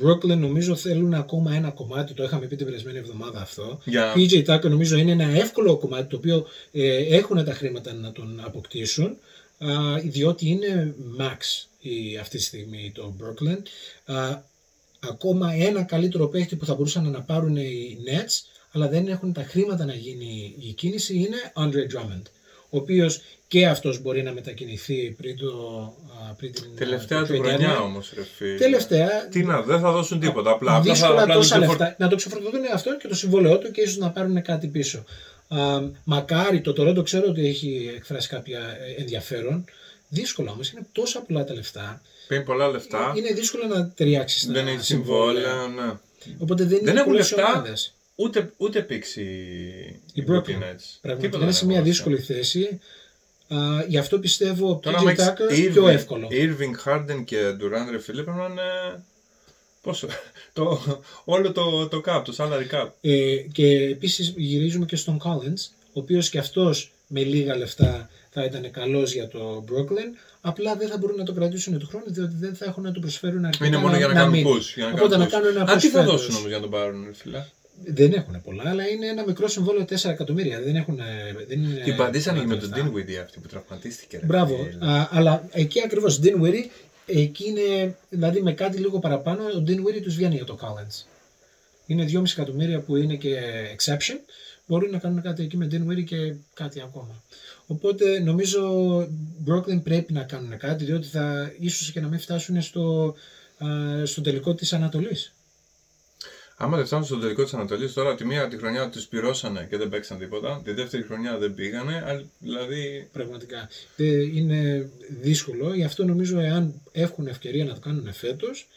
Speaker 2: Brooklyn νομίζω θέλουν ακόμα ένα κομμάτι, το είχαμε πει την περασμένη εβδομάδα αυτό.
Speaker 1: Για-
Speaker 2: PJ Tucker νομίζω είναι ένα εύκολο κομμάτι το οποίο ε, έχουν τα χρήματα να τον αποκτήσουν α, διότι είναι max η, αυτή τη στιγμή το Brooklyn. Α, ακόμα ένα καλύτερο παίχτη που θα μπορούσαν να πάρουν οι Nets αλλά δεν έχουν τα χρήματα να γίνει η κίνηση είναι Andre Drummond ο οποίος και αυτός μπορεί να μετακινηθεί πριν, το, α, πριν την
Speaker 1: Τελευταία
Speaker 2: το
Speaker 1: του
Speaker 2: trade
Speaker 1: χρονιά
Speaker 2: deadline.
Speaker 1: όμως, ρε φίλε.
Speaker 2: Τελευταία,
Speaker 1: Τι να, δεν θα δώσουν τίποτα. Απλά, απλά θα,
Speaker 2: δύσκολα
Speaker 1: απλά θα
Speaker 2: τόσα
Speaker 1: τους
Speaker 2: λεφτά. Να το ξεφορτωθούν αυτό και το συμβόλαιό του και ίσως να πάρουν κάτι πίσω. Α, μακάρι το Toronto ξέρω ότι έχει εκφράσει κάποια ε, ενδιαφέρον. Δύσκολο όμως, είναι τόσα πολλά τα λεφτά.
Speaker 1: Παίρνει πολλά λεφτά.
Speaker 2: Είναι δύσκολο να ταιριάξει στα
Speaker 1: Δεν έχει
Speaker 2: συμβόλαια.
Speaker 1: συμβόλαια, ναι.
Speaker 2: Οπότε δεν,
Speaker 1: Δεν
Speaker 2: είναι
Speaker 1: έχουν
Speaker 2: πολλές
Speaker 1: λεφτά.
Speaker 2: ομάδες.
Speaker 1: Ούτε, ούτε πήξει
Speaker 2: Η
Speaker 1: Brooklyn
Speaker 2: Brooklyn.
Speaker 1: Nets.
Speaker 2: Πραγματικά
Speaker 1: Τίποτα
Speaker 2: είναι
Speaker 1: δεν
Speaker 2: σε μια
Speaker 1: έχουν
Speaker 2: δύσκολη θέση. Α, γι' αυτό πιστεύω
Speaker 1: Τώρα,
Speaker 2: PJ
Speaker 1: άμα
Speaker 2: Tucker
Speaker 1: έχεις
Speaker 2: πιο
Speaker 1: Irving-
Speaker 2: εύκολο.
Speaker 1: Irving, Harden και Durant, ρε φίλε, πρέπει να είναι Πόσο. [laughs] Το, όλο το, το cap, το salary cap.
Speaker 2: Ε, και επίσης γυρίζουμε και στον Collins, ο οποίος και αυτός με λίγα λεφτά θα ήταν καλός για το Brooklyn, απλά δεν θα μπορούν να το κρατήσουν του χρόνου, διότι δεν θα έχουν να του προσφέρουν αρκετά
Speaker 1: Είναι μόνο για να, κάνουν
Speaker 2: μείνει.
Speaker 1: push. Για να
Speaker 2: Οπότε
Speaker 1: κάνουν
Speaker 2: να
Speaker 1: push.
Speaker 2: κάνουν ένα
Speaker 1: Α, τι
Speaker 2: push
Speaker 1: θα
Speaker 2: φέτος.
Speaker 1: δώσουν όμως για να τον πάρουν, ρε φίλε;
Speaker 2: Δεν έχουν πολλά, αλλά είναι ένα μικρό συμβόλαιο 4 εκατομμύρια. Δεν έχουν. Δεν είναι
Speaker 1: Την παντήσανε
Speaker 2: πολλά
Speaker 1: και με τον
Speaker 2: λεφτά.
Speaker 1: Dinwiddie αυτή που τραυματίστηκε. ρε
Speaker 2: Μπράβο.
Speaker 1: φίλε.
Speaker 2: Α, αλλά εκεί ακριβώς Dinwiddie, εκεί είναι, δηλαδή με κάτι λίγο παραπάνω, ο Dinwiddie τους βγαίνει για το Collins. Είναι 2,5 εκατομμύρια που είναι και exception. Μπορούν να κάνουν κάτι εκεί με Dinwiddie και κάτι ακόμα. Οπότε νομίζω Brooklyn πρέπει να κάνουν κάτι, διότι θα ίσως και να μην φτάσουν στο, α, στο τελικό της Ανατολής.
Speaker 1: Άμα δεν φτάσουν στο τελικό της Ανατολής, τώρα τη μία τη χρονιά τους πυρώσανε και δεν παίξαν τίποτα. Τη δεύτερη χρονιά δεν πήγανε. αλλά- Δηλαδή.
Speaker 2: Πραγματικά. Ε, Είναι δύσκολο, γι' αυτό νομίζω εάν έχουν ευκαιρία να το κάνουν φέτος,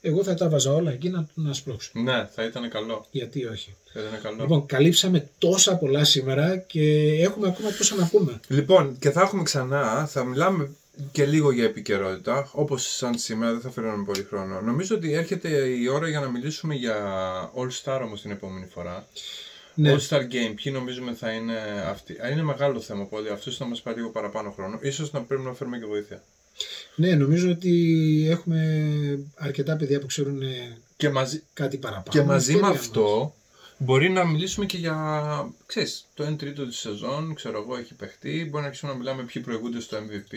Speaker 2: εγώ θα τα βάζα όλα εκεί να, να σπρώξουν.
Speaker 1: Ναι, θα ήταν καλό.
Speaker 2: Γιατί όχι;
Speaker 1: Θα ήταν καλό.
Speaker 2: Λοιπόν, καλύψαμε τόσα πολλά σήμερα και έχουμε ακόμα τόσα να πούμε.
Speaker 1: Λοιπόν, και θα έχουμε ξανά, θα μιλάμε και λίγο για επικαιρότητα, όπως σαν σήμερα, δεν θα φέρνουμε πολύ χρόνο. Νομίζω ότι έρχεται η ώρα για να μιλήσουμε για All Star όμως την επόμενη φορά.
Speaker 2: Ναι,
Speaker 1: All Star Game, ποιοι νομίζουμε θα είναι αυτοί. Α, Είναι μεγάλο θέμα πολύ, αυτός θα μας πάρει λίγο παραπάνω χρόνο. Ίσως να πρέπει να φέρουμε και βοήθεια.
Speaker 2: ναι, νομίζω ότι έχουμε αρκετά παιδιά που ξέρουν ε,
Speaker 1: Και μαζί,
Speaker 2: κάτι παραπάνω.
Speaker 1: και μαζί με
Speaker 2: Ευκαιρία
Speaker 1: αυτό, μπορεί να μιλήσουμε και για, ξέρεις, το 1 τρίτο της σεζόν, ξέρω εγώ, έχει παιχτεί. Μπορεί να αρχίσουμε να μιλάμε ποιοι προηγούνται στο MVP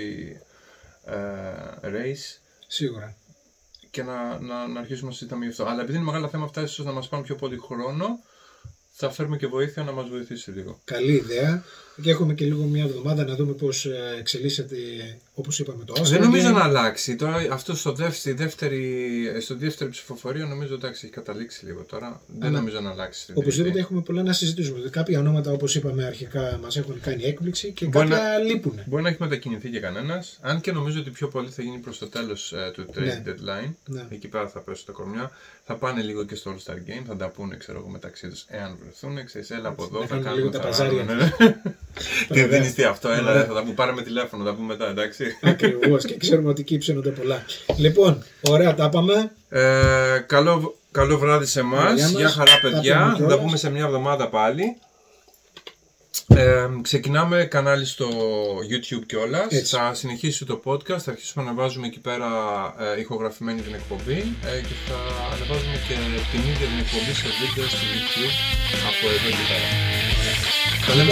Speaker 1: ε, race.
Speaker 2: μας. Σίγουρα.
Speaker 1: και να, να, να αρχίσουμε να συζητάμε γι' αυτό. Αλλά επειδή είναι μεγάλα θέματα αυτά, ίσως να μας πάρουν πιο πολύ χρόνο, θα φέρουμε και βοήθεια να μας βοηθήσει λίγο.
Speaker 2: Καλή ιδέα. Και έχουμε και λίγο μια εβδομάδα να δούμε πώς ε, εξελίσσεται, όπως είπαμε, το All
Speaker 1: Δεν
Speaker 2: Star
Speaker 1: νομίζω
Speaker 2: Game.
Speaker 1: να αλλάξει. Τώρα αυτό στο δεύτερη, στη δεύτερη, στο δεύτερη ψηφοφορία νομίζω εντάξει έχει καταλήξει λίγο τώρα. Δεν
Speaker 2: Αλλά
Speaker 1: νομίζω να αλλάξει. στην
Speaker 2: Οπωσδήποτε
Speaker 1: τρίτη.
Speaker 2: έχουμε πολλά να συζητήσουμε. Δηλαδή, Κάποια ονόματα, όπως είπαμε αρχικά, μας έχουν κάνει έκπληξη και
Speaker 1: Μπορεί
Speaker 2: κάποια λείπουν.
Speaker 1: Μπορεί να έχει μετακινηθεί και κανένας. Αν και νομίζω ότι πιο πολύ θα γίνει προς το τέλος του trade
Speaker 2: Ναι.
Speaker 1: deadline.
Speaker 2: Ναι.
Speaker 1: Εκεί πέρα θα πέσουν τα κορμιά. Θα πάνε λίγο και στο All Star Game. Θα τα πούνε ξέρω εγώ μεταξύ τους εάν βρεθούν. Ξέρεις, έλα από εδώ.
Speaker 2: να
Speaker 1: Θα
Speaker 2: κάνουν
Speaker 1: κάνουμε
Speaker 2: λίγο τα
Speaker 1: θα
Speaker 2: παζάρια. [laughs]
Speaker 1: κάνουμε, ναι. Τι
Speaker 2: Ωραία.
Speaker 1: δίνεις τι αυτό, έλα,
Speaker 2: Ωραία.
Speaker 1: θα τα πούμε. Πάρε με τηλέφωνο, θα πούμε μετά, εντάξει.
Speaker 2: Ακριβώς και ξέρουμε ότι εκεί ψήνονται πολλά. Λοιπόν, ωραία, τα πάμε.
Speaker 1: Ε, καλό, καλό βράδυ σε εμάς.
Speaker 2: Γεια μας.
Speaker 1: Γεια χαρά,
Speaker 2: Τα
Speaker 1: παιδιά.
Speaker 2: πούμε
Speaker 1: Θα τα
Speaker 2: κιόλας.
Speaker 1: πούμε σε μια εβδομάδα πάλι. Ε, ξεκινάμε κανάλι στο YouTube κιόλας.
Speaker 2: Έτσι.
Speaker 1: Θα συνεχίσει το podcast. Θα αρχίσουμε να βάζουμε εκεί πέρα ε, ηχογραφημένη την εκπομπή ε, και θα ανεβάζουμε και την ίδια την εκπομπή σε βίντεο στο YouTube από εδώ και πέρα. Τα λέμε